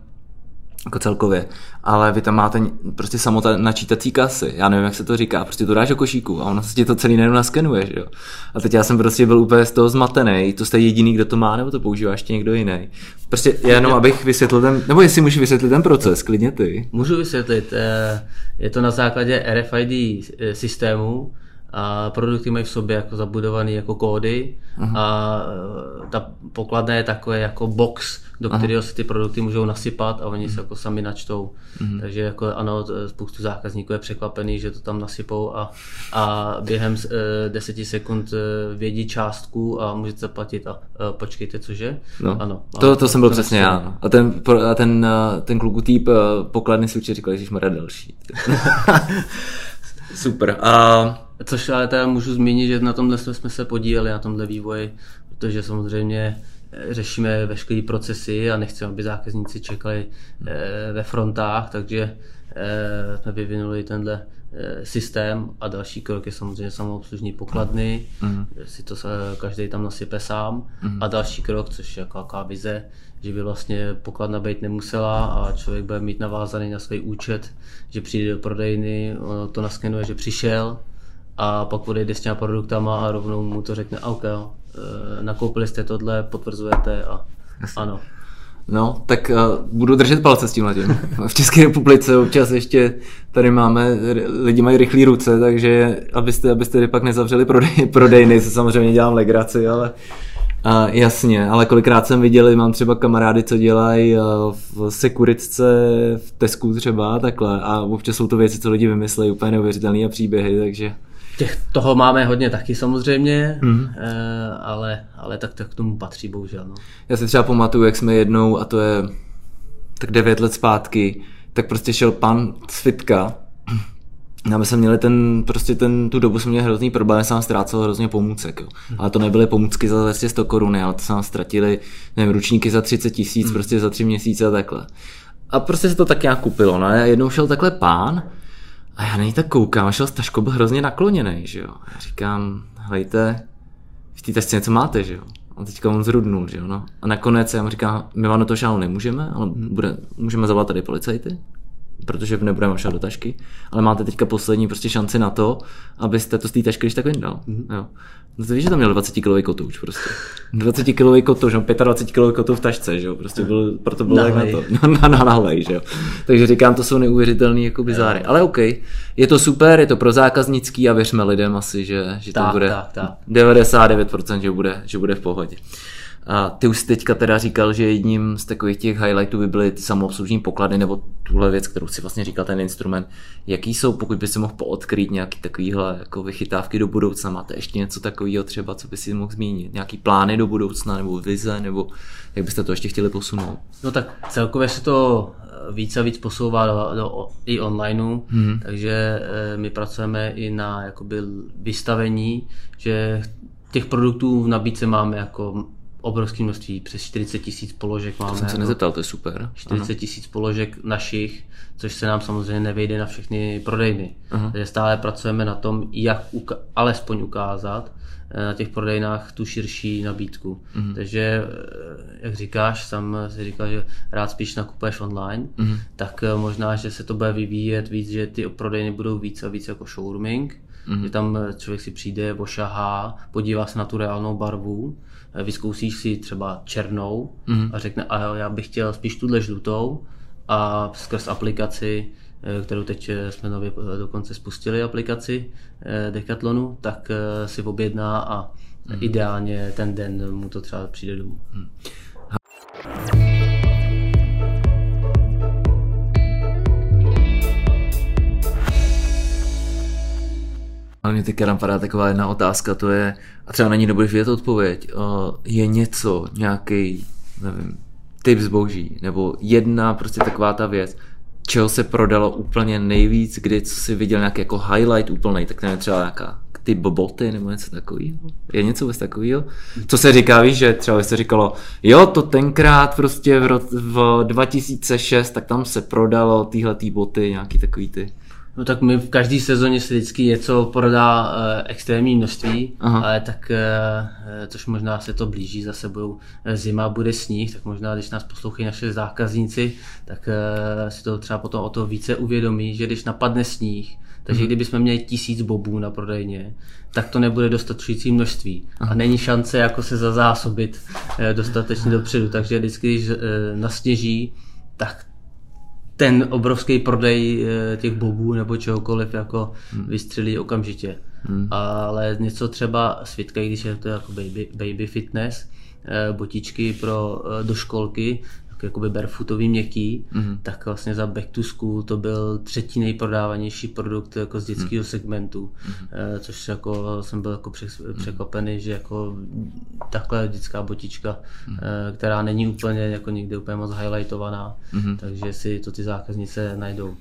[SPEAKER 2] jako celkově, ale vy tam máte prostě samotné načítací kasy, já nevím, jak se to říká, prostě to dáš do košíku a ono se ti to celý najednou naskenuje, že jo. A teď já jsem prostě byl úplně z toho zmatený, to jste jediný, kdo to má, nebo to používá ještě někdo jiný. Prostě jenom abych vysvětlil ten, nebo jestli můžeš vysvětlit ten proces, klidně ty.
[SPEAKER 3] Můžu vysvětlit, eh, je to na základě RFID eh, systému, a produkty mají v sobě jako zabudované jako kódy uh-huh. a e, ta pokladna je takové jako box, do uh-huh. kterého se ty produkty můžou nasypat a oni uh-huh. se jako sami načtou. Uh-huh. Takže jako ano, spoustu zákazníků je překvapený, že to tam nasypou a, a během uh, deseti sekund uh, vědí částku a můžete zaplatit a uh, počkejte, cože?
[SPEAKER 2] No. Ano. To, to jsem byl přesně já. No. A ten, a ten, ten kluk týp pokladny si určitě říkal, že jsme další. Super. A
[SPEAKER 3] Což ale teda můžu zmínit, že na tomhle jsme se podíleli, na tomhle vývoji, protože samozřejmě eh, řešíme veškeré procesy a nechceme, aby zákazníci čekali eh, ve frontách, takže eh, jsme vyvinuli tenhle systém a další krok je samozřejmě samoobslužní pokladny, mm. si to každý tam nasype sám mm. a další krok, což je jaká vize, že by vlastně pokladna být nemusela a člověk bude mít navázaný na svůj účet, že přijde do prodejny, to naskenuje, že přišel, a pak odejde s těma produktama a rovnou mu to řekne, OK, jo, e, nakoupili jste tohle, potvrzujete a Jasně. ano.
[SPEAKER 2] No, tak uh, budu držet palce s tím letím. V České republice občas ještě tady máme, lidi mají rychlé ruce, takže abyste, abyste pak nezavřeli prodej, prodejny, se samozřejmě dělám legraci, ale uh, jasně, ale kolikrát jsem viděl, mám třeba kamarády, co dělají uh, v sekuritce, v Tesku třeba, takhle, a občas jsou to věci, co lidi vymyslejí, úplně neuvěřitelné a příběhy, takže
[SPEAKER 3] Těch, toho máme hodně taky samozřejmě, mm. ale, ale tak to k tomu patří bohužel. No.
[SPEAKER 2] Já si třeba pamatuju, jak jsme jednou, a to je tak devět let zpátky, tak prostě šel pan Svitka No, my jsme měli ten, prostě ten, tu dobu jsme měli hrozný problém, jsem ztrácel hrozně pomůcek, jo. Ale to nebyly pomůcky za 200 100 koruny, ale to jsme ztratili, nevím, ručníky za 30 tisíc, hmm. prostě za tři měsíce a takhle. A prostě se to tak nějak kupilo, no. A jednou šel takhle pán, a já na něj tak koukám, šel Staško byl hrozně nakloněný, že jo. Já říkám, hejte, v té tašce něco máte, že jo. A teďka on zrudnul, že jo. No. A nakonec já mu říkám, my vám do toho šálu nemůžeme, ale bude, můžeme zavolat tady policajty protože nebudeme šát do tašky, ale máte teďka poslední prostě šanci na to, abyste to z té tašky když tak vyndal. Mm-hmm. Jo. No to víš, že tam měl 20 kg kotouč prostě. 20 kg kotouč, no 25 kg kotouč v tašce, že jo, prostě byl, proto byl tak na to, na, na, na hlej, že jo. Takže říkám, to jsou neuvěřitelné jako bizáry. Ale OK, je to super, je to pro zákaznický a věřme lidem asi, že, že
[SPEAKER 3] tak,
[SPEAKER 2] to bude
[SPEAKER 3] tak, tak.
[SPEAKER 2] 99%, že bude, že bude v pohodě. A ty už teďka teda říkal, že jedním z takových těch highlightů by byly ty samoobslužní poklady, nebo tuhle věc, kterou si vlastně říkal ten instrument. Jaký jsou, pokud by si mohl poodkrýt nějaký takovýhle jako vychytávky do budoucna? Máte ještě něco takového třeba, co by si mohl zmínit? Nějaký plány do budoucna, nebo vize, nebo jak byste to ještě chtěli posunout?
[SPEAKER 3] No tak celkově se to eh, víc a víc posouvá do, do i onlineu, hmm. takže eh, my pracujeme i na jakoby vystavení, že těch produktů v nabídce máme jako obrovské množství, přes 40 tisíc položek máme.
[SPEAKER 2] To jsem se
[SPEAKER 3] jako
[SPEAKER 2] nezeptal, to je super.
[SPEAKER 3] 40 tisíc položek našich, což se nám samozřejmě nevejde na všechny prodejny. Aha. Takže stále pracujeme na tom, jak uka- alespoň ukázat eh, na těch prodejnách tu širší nabídku. Uh-huh. Takže, eh, jak říkáš, sam si říkal, že rád spíš nakupuješ online, uh-huh. tak eh, možná, že se to bude vyvíjet víc, že ty prodejny budou víc a víc jako showrooming, uh-huh. že tam člověk si přijde, ošahá, podívá se na tu reálnou barvu, vyzkoušíš si třeba černou mm. a řekne, a já bych chtěl spíš tuhle žlutou a skrz aplikaci, eh, kterou teď eh, jsme nově eh, dokonce spustili aplikaci Decathlonu, tak si objedná a mm. ideálně ten den mu to třeba přijde domů. Mm.
[SPEAKER 2] A mě teďka napadá taková jedna otázka, to je, a třeba na ní nebudeš vědět odpověď, je něco, nějaký, nevím, typ zboží, nebo jedna prostě taková ta věc, čeho se prodalo úplně nejvíc, kdy co si viděl nějaký jako highlight úplný, tak nevím, třeba nějaká ty boboty nebo něco takového? Je něco vůbec takového? Co se říká, víš, že třeba se říkalo, jo, to tenkrát prostě v, v 2006, tak tam se prodalo tyhle ty boty, nějaký takový ty.
[SPEAKER 3] No tak my v každé sezóně se vždycky něco prodá uh, extrémní množství, Aha. ale tak, uh, což možná se to blíží, zase budou zima, bude sníh, tak možná když nás poslouchají naše zákazníci, tak uh, si to třeba potom o to více uvědomí, že když napadne sníh, takže mm. kdybychom měli tisíc bobů na prodejně, tak to nebude dostačující množství. Aha. A není šance jako se zazásobit dostatečně dopředu. Takže vždycky, když nasněží, tak ten obrovský prodej eh, těch bobů nebo čehokoliv jako hmm. vystřelí okamžitě. Hmm. Ale něco třeba svitka, když je to jako baby, baby fitness, eh, botičky pro eh, do školky, jakoby barefootový měkký, mm-hmm. tak vlastně za Back to School to byl třetí nejprodávanější produkt jako z dětského mm-hmm. segmentu, mm-hmm. což jako jsem byl jako mhm. překvapený, že jako takhle dětská botička, mm-hmm. která není úplně jako někde úplně moc highlightovaná, mm-hmm. takže si to ty zákaznice najdou.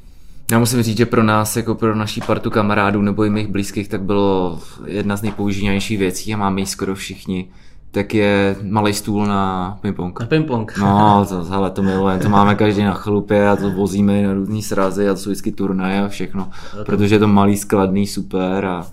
[SPEAKER 2] Já musím říct, že pro nás, jako pro naší partu kamarádů nebo i mých blízkých, tak bylo jedna z nejpoužívanějších věcí a máme ji skoro všichni tak je malý stůl na ping-pong.
[SPEAKER 3] Na ping-pong.
[SPEAKER 2] No, to, hele, to milujeme, to máme každý na chlupě a to vozíme na různý srazy a to jsou vždycky turnaje a všechno, protože je to malý, skladný, super a,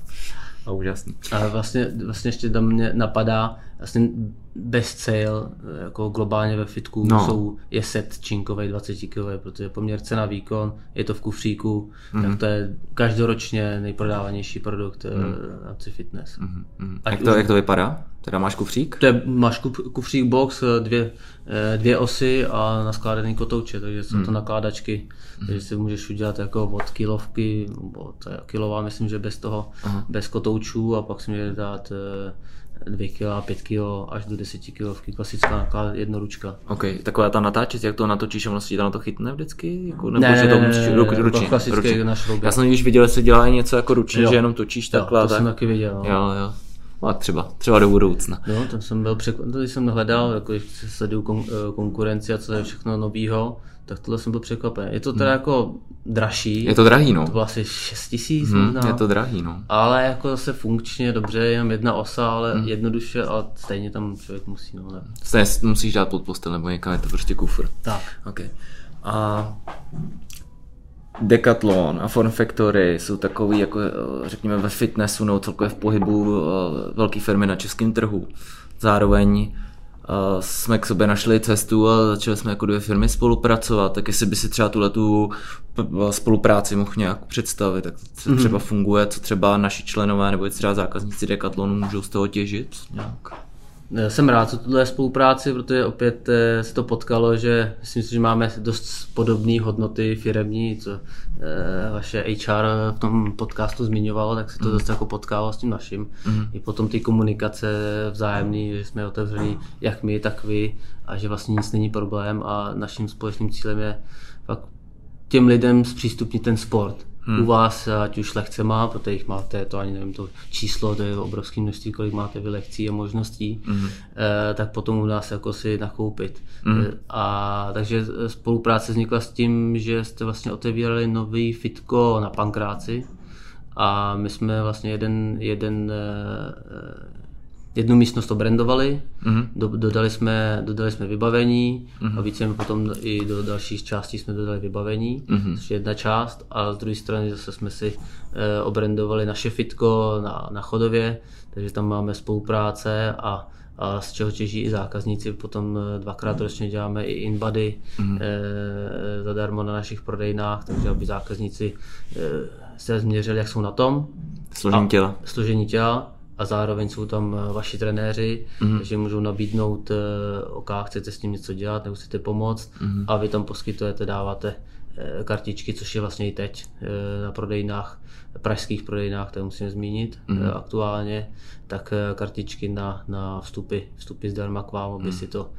[SPEAKER 2] a úžasný.
[SPEAKER 3] A vlastně, vlastně ještě tam mě napadá, vlastně best sale jako globálně ve fitku no. jsou, je set činkový 20 kg, protože poměr cena výkon, je to v kufříku, mm-hmm. tak to je každoročně nejprodávanější produkt mm. na fitness.
[SPEAKER 2] Mm-hmm. Jak, to, jak to vypadá? Teda máš kufřík?
[SPEAKER 3] To je, máš kufřík box, dvě, eh, dvě osy a naskládaný kotouče, takže jsou mm. to nakládačky, mm. takže si můžeš udělat jako od kilovky, od kilová, myslím, že bez toho, Aha. bez kotoučů a pak si můžeš dát eh, 2 kg, 5 kg až do 10 kg, klasická jednoručka.
[SPEAKER 2] OK, taková ta natáčet, jak to natočíš a ono si na to chytne vždycky?
[SPEAKER 3] Jako, nebo ne, ne, to musíš, ruč, ručně, klasické ručně.
[SPEAKER 2] Já jsem když viděl, že se dělá něco jako ručně, jo. že jenom točíš takhle.
[SPEAKER 3] Jo, to
[SPEAKER 2] tak.
[SPEAKER 3] jsem taky viděl.
[SPEAKER 2] No. Jo, jo. A třeba, třeba do budoucna.
[SPEAKER 3] No, to jsem byl překvapen, když jsem hledal, jako když sleduju kon, eh, konkurenci a co je všechno novýho, tak tohle jsem byl překvapen. Je to teda hmm. jako dražší.
[SPEAKER 2] Je to drahý, no.
[SPEAKER 3] To bylo asi 6 tisíc
[SPEAKER 2] Hmm,
[SPEAKER 3] možná.
[SPEAKER 2] je to drahý, no.
[SPEAKER 3] Ale jako zase funkčně, dobře, jenom jedna osa, ale hmm. jednoduše, ale stejně tam člověk musí, no. Ne.
[SPEAKER 2] Stejně musíš dát pod postel, nebo někam je to prostě kufr.
[SPEAKER 3] Tak.
[SPEAKER 2] Okay. A Decathlon a Form Factory jsou takový, jako eh, řekněme ve fitnessu nebo celkově v pohybu eh, velké firmy na českém trhu. Zároveň eh, jsme k sobě našli cestu a začali jsme jako dvě firmy spolupracovat, tak jestli by si třeba tuhle tu spolupráci mohl nějak představit, tak co třeba funguje, co třeba naši členové nebo třeba zákazníci Decathlonu můžou z toho těžit nějak.
[SPEAKER 3] Jsem rád za tuhle spolupráci, protože opět eh, se to potkalo, že myslím si, že máme dost podobné hodnoty firemní, co eh, vaše HR v tom podcastu zmiňovalo, tak se to dost jako potkalo s tím naším. I potom ty komunikace vzájemný, že jsme otevření jak my, tak vy a že vlastně nic není problém a naším společným cílem je fakt těm lidem zpřístupnit ten sport. Hmm. U vás, ať už lehce má, protože jich máte, to ani nevím, to číslo, to je obrovské množství, kolik máte vy lekcí a možností, hmm. eh, tak potom u nás jako si nakoupit. Hmm. Eh, a takže spolupráce vznikla s tím, že jste vlastně otevírali nový fitko na Pankráci a my jsme vlastně jeden, jeden eh, jednu místnost obrandovali, mm-hmm. do, dodali, jsme, dodali jsme vybavení mm-hmm. a více potom i do dalších částí jsme dodali vybavení, mm-hmm. což je jedna část a z druhé strany zase jsme si e, obrandovali naše fitko na, na Chodově, takže tam máme spolupráce a a z čeho těží i zákazníci. Potom dvakrát ročně děláme i InBody mm-hmm. e, zadarmo na našich prodejnách, takže aby zákazníci e, se změřili, jak jsou na tom.
[SPEAKER 2] Složení těla.
[SPEAKER 3] Složení těla a zároveň jsou tam vaši trenéři, mm. takže můžou nabídnout, OK, chcete s tím něco dělat, nebo chcete pomoct mm. a vy tam poskytujete, dáváte kartičky, což je vlastně i teď na prodejnách, pražských prodejnách, to musím zmínit mm. aktuálně, tak kartičky na, na vstupy, vstupy zdarma k vám, aby mm. si to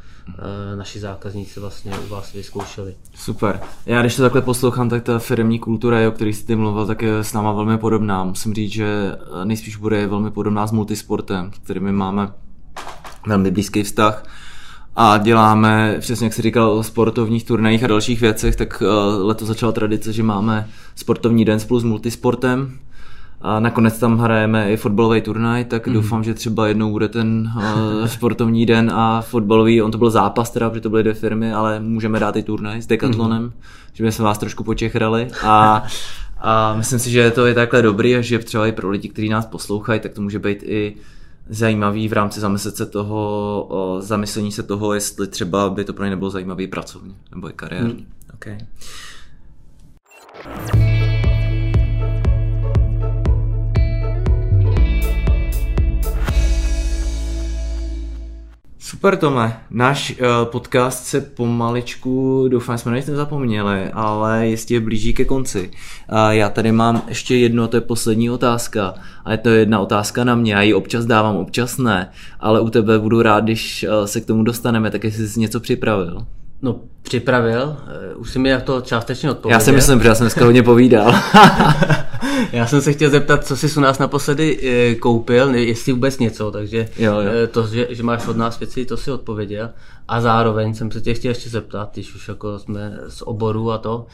[SPEAKER 3] naši zákazníci vlastně u vás vyzkoušeli.
[SPEAKER 2] Super. Já když to takhle poslouchám, tak ta firmní kultura, o které jsi ty mluvil, tak je s náma velmi podobná. Musím říct, že nejspíš bude velmi podobná s multisportem, kterými máme velmi blízký vztah a děláme, přesně jak jsi říkal, o sportovních turnajích a dalších věcech, tak letos začala tradice, že máme sportovní den spolu s multisportem, a nakonec tam hrajeme i fotbalový turnaj, tak mm. doufám, že třeba jednou bude ten uh, sportovní den a fotbalový, on to byl zápas teda, protože to byly dvě firmy, ale můžeme dát i turnaj s Decathlonem, mm. že jsme se vás trošku počechrali a, a myslím si, že to je takhle dobrý a že třeba i pro lidi, kteří nás poslouchají, tak to může být i zajímavý v rámci zamyslet se toho, zamyslení se toho, jestli třeba by to pro ně nebylo zajímavý pracovně nebo i kariérní. Mm. Okay. Super Tome, náš uh, podcast se pomaličku, doufám, jsme na nic nezapomněli, ale jistě blíží ke konci. Uh, já tady mám ještě jednu, a to je poslední otázka, a je to jedna otázka na mě, já ji občas dávám, občas ne, ale u tebe budu rád, když uh, se k tomu dostaneme, tak jestli jsi něco připravil.
[SPEAKER 3] No, připravil, už si mi jak to částečně odpověděl.
[SPEAKER 2] Já si myslím, že já jsem dneska hodně povídal.
[SPEAKER 3] já jsem se chtěl zeptat, co jsi u nás naposledy koupil, jestli vůbec něco, takže
[SPEAKER 2] jo, jo.
[SPEAKER 3] to, že, že máš od nás věci, to si odpověděl. A zároveň jsem se tě chtěl ještě zeptat, když už jako jsme z oboru a to,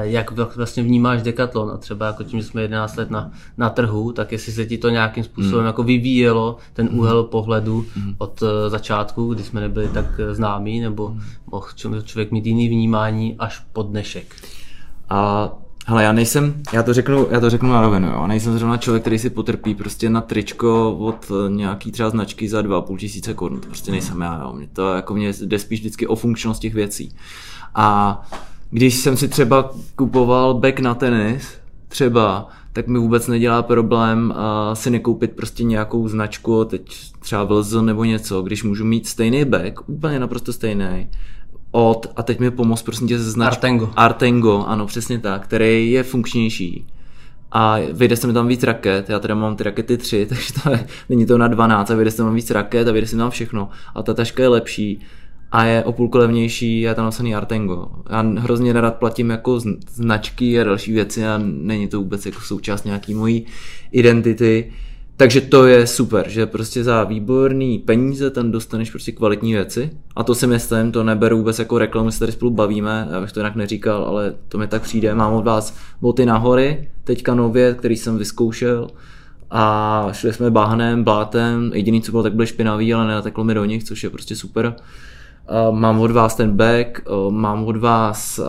[SPEAKER 3] jak vlastně vnímáš Decathlon a třeba jako tím, že jsme 11 let na, na trhu, tak jestli se ti to nějakým způsobem mm. jako vyvíjelo, ten úhel mm. pohledu mm. od začátku, kdy jsme nebyli tak známí, nebo mohl člověk mít jiný vnímání až po dnešek.
[SPEAKER 2] A Hele, já nejsem, já to řeknu, já to řeknu na rovinu, jo. nejsem zrovna člověk, který si potrpí prostě na tričko od nějaký třeba značky za 2,5 tisíce korun, to prostě nejsem já, jo. Mě to jako mě jde spíš vždycky o funkčnost těch věcí. A když jsem si třeba kupoval back na tenis, třeba, tak mi vůbec nedělá problém uh, si nekoupit prostě nějakou značku, teď třeba Wilson nebo něco, když můžu mít stejný back, úplně naprosto stejný, od, a teď mi pomoct prosím tě ze značky.
[SPEAKER 3] Artengo.
[SPEAKER 2] Artengo, ano, přesně tak, který je funkčnější. A vyjde se mi tam víc raket, já teda mám ty rakety tři, takže to je, není to na 12, a vyjde se tam víc raket a vyjde se mi tam všechno. A ta taška je lepší a je o půlku levnější a je tam napsaný Artengo. Já hrozně rád platím jako značky a další věci a není to vůbec jako součást nějaký mojí identity. Takže to je super, že prostě za výborný peníze tam dostaneš prostě kvalitní věci. A to si myslím, to neberu vůbec jako reklamu, se tady spolu bavíme, já bych to jinak neříkal, ale to mi tak přijde. Mám od vás boty na hory, teďka nově, který jsem vyzkoušel. A šli jsme bahnem, blátem, jediný, co bylo, tak byly špinavý, ale nenateklo mi do nich, což je prostě super. Mám od vás ten back, mám od vás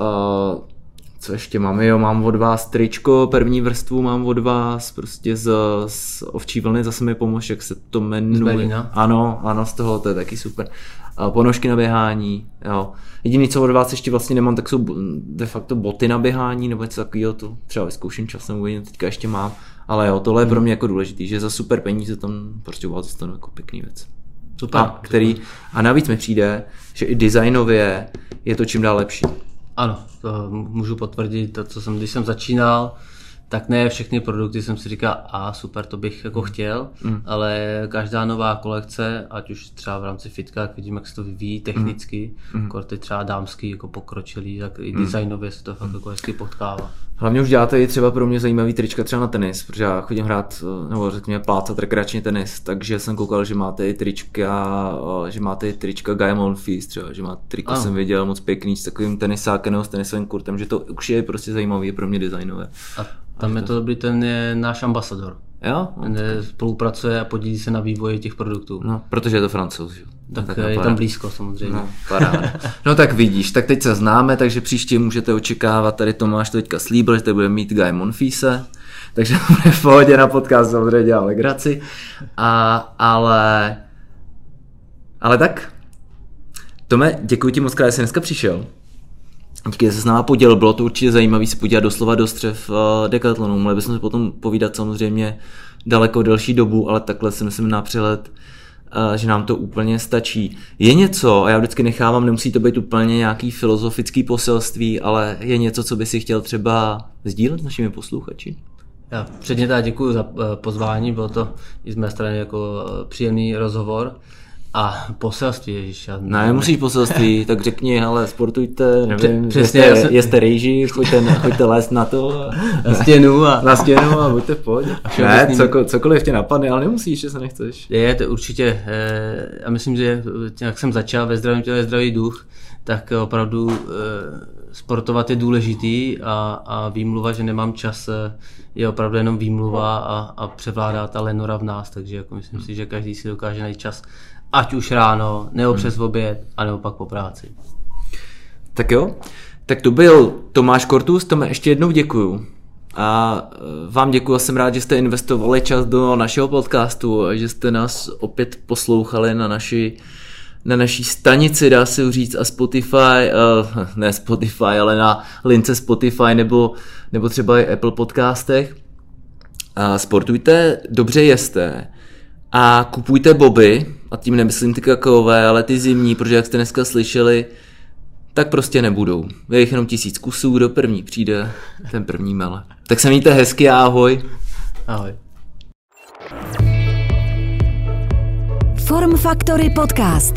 [SPEAKER 2] co ještě mám, jo, mám od vás tričko, první vrstvu mám od vás, prostě z, z ovčí vlny, zase mi pomož, jak se to jmenuje. Ano, ano, z toho, to je taky super. Ponožky na běhání, jo. Jediný, co od vás ještě vlastně nemám, tak jsou de facto boty na běhání, nebo něco takového, to třeba vyzkouším časem, uvidím, teďka ještě mám. Ale jo, tohle je pro mě jako důležitý, že za super peníze tam prostě u vás dostanu jako pěkný věc.
[SPEAKER 3] Super.
[SPEAKER 2] A, který, a navíc mi přijde, že i designově je to čím dál lepší.
[SPEAKER 3] Ano, to můžu potvrdit, to, co jsem, když jsem začínal, tak ne všechny produkty jsem si říkal, a super, to bych jako chtěl, mm. ale každá nová kolekce, ať už třeba v rámci fitka, jak vidím, jak se to vyvíjí technicky, mm. jako ty třeba dámský, jako pokročilý, tak i mm. designově se to fakt jako hezky potkává.
[SPEAKER 2] Hlavně už děláte i třeba pro mě zajímavý trička třeba na tenis, protože já chodím hrát, nebo řekněme plácat rekreačně tenis, takže jsem koukal, že máte i trička, že máte i trička Guy Monfils třeba, že máte triko jsem viděl moc pěkný s takovým tenisákem nebo s tenisovým kurtem, že to už je prostě zajímavý pro mě designové.
[SPEAKER 3] A tam je to dobrý, ten je náš ambasador.
[SPEAKER 2] Jo?
[SPEAKER 3] Ten spolupracuje a podílí se na vývoji těch produktů.
[SPEAKER 2] No, protože je to francouz, jo.
[SPEAKER 3] Tak, tak je tam blízko samozřejmě.
[SPEAKER 2] No, no tak vidíš, tak teď se známe, takže příště můžete očekávat, tady Tomáš to teďka slíbil, že tady bude mít Guy Monfise, takže bude v pohodě na podcast samozřejmě dělá legraci. A, ale, ale tak, Tome, děkuji ti moc krát, že jsi dneska přišel. Díky, že se s náma podělil, bylo to určitě zajímavé se podívat doslova do střev uh, Decathlonu. Mohli bychom se potom povídat samozřejmě daleko delší dobu, ale takhle si myslím na přehled, že nám to úplně stačí. Je něco, a já vždycky nechávám, nemusí to být úplně nějaký filozofický poselství, ale je něco, co by si chtěl třeba sdílet s našimi posluchači?
[SPEAKER 3] Já předně teda děkuji za eh, pozvání, bylo to i z mé strany jako příjemný rozhovor. A poselství, ježiš. Já
[SPEAKER 2] ne, nemusíš poselství, tak řekni, ale sportujte, nevím, Přesně, jeste, jsem... jeste rejži, choďte, choďte lézt na to.
[SPEAKER 3] Na stěnu a...
[SPEAKER 2] Na stěnu a buďte pohodě. Ne, cokoliv, cokoliv tě napadne, ale nemusíš, že se nechceš.
[SPEAKER 3] Je, to určitě. Eh, já myslím, že jak jsem začal ve zdravém těle, zdravý duch, tak opravdu eh, sportovat je důležitý a, a výmluva, že nemám čas, eh, je opravdu jenom výmluva a, a převládá ta lenora v nás, takže jako myslím si, že každý si dokáže najít čas ať už ráno, nebo hmm. přes oběd, anebo pak po práci.
[SPEAKER 2] Tak jo, tak to byl Tomáš Kortus, tomu ještě jednou děkuju. A e, vám děkuji a jsem rád, že jste investovali čas do našeho podcastu a že jste nás opět poslouchali na naši na naší stanici, dá se říct, a Spotify, uh, ne Spotify, ale na lince Spotify nebo, nebo třeba i Apple podcastech. A sportujte, dobře jeste a kupujte boby, a tím nemyslím ty kakaové, ale ty zimní, protože jak jste dneska slyšeli, tak prostě nebudou. Je jich jenom tisíc kusů, do první přijde ten první mele. Tak se mějte hezky a ahoj.
[SPEAKER 3] Ahoj.
[SPEAKER 1] Form Factory Podcast.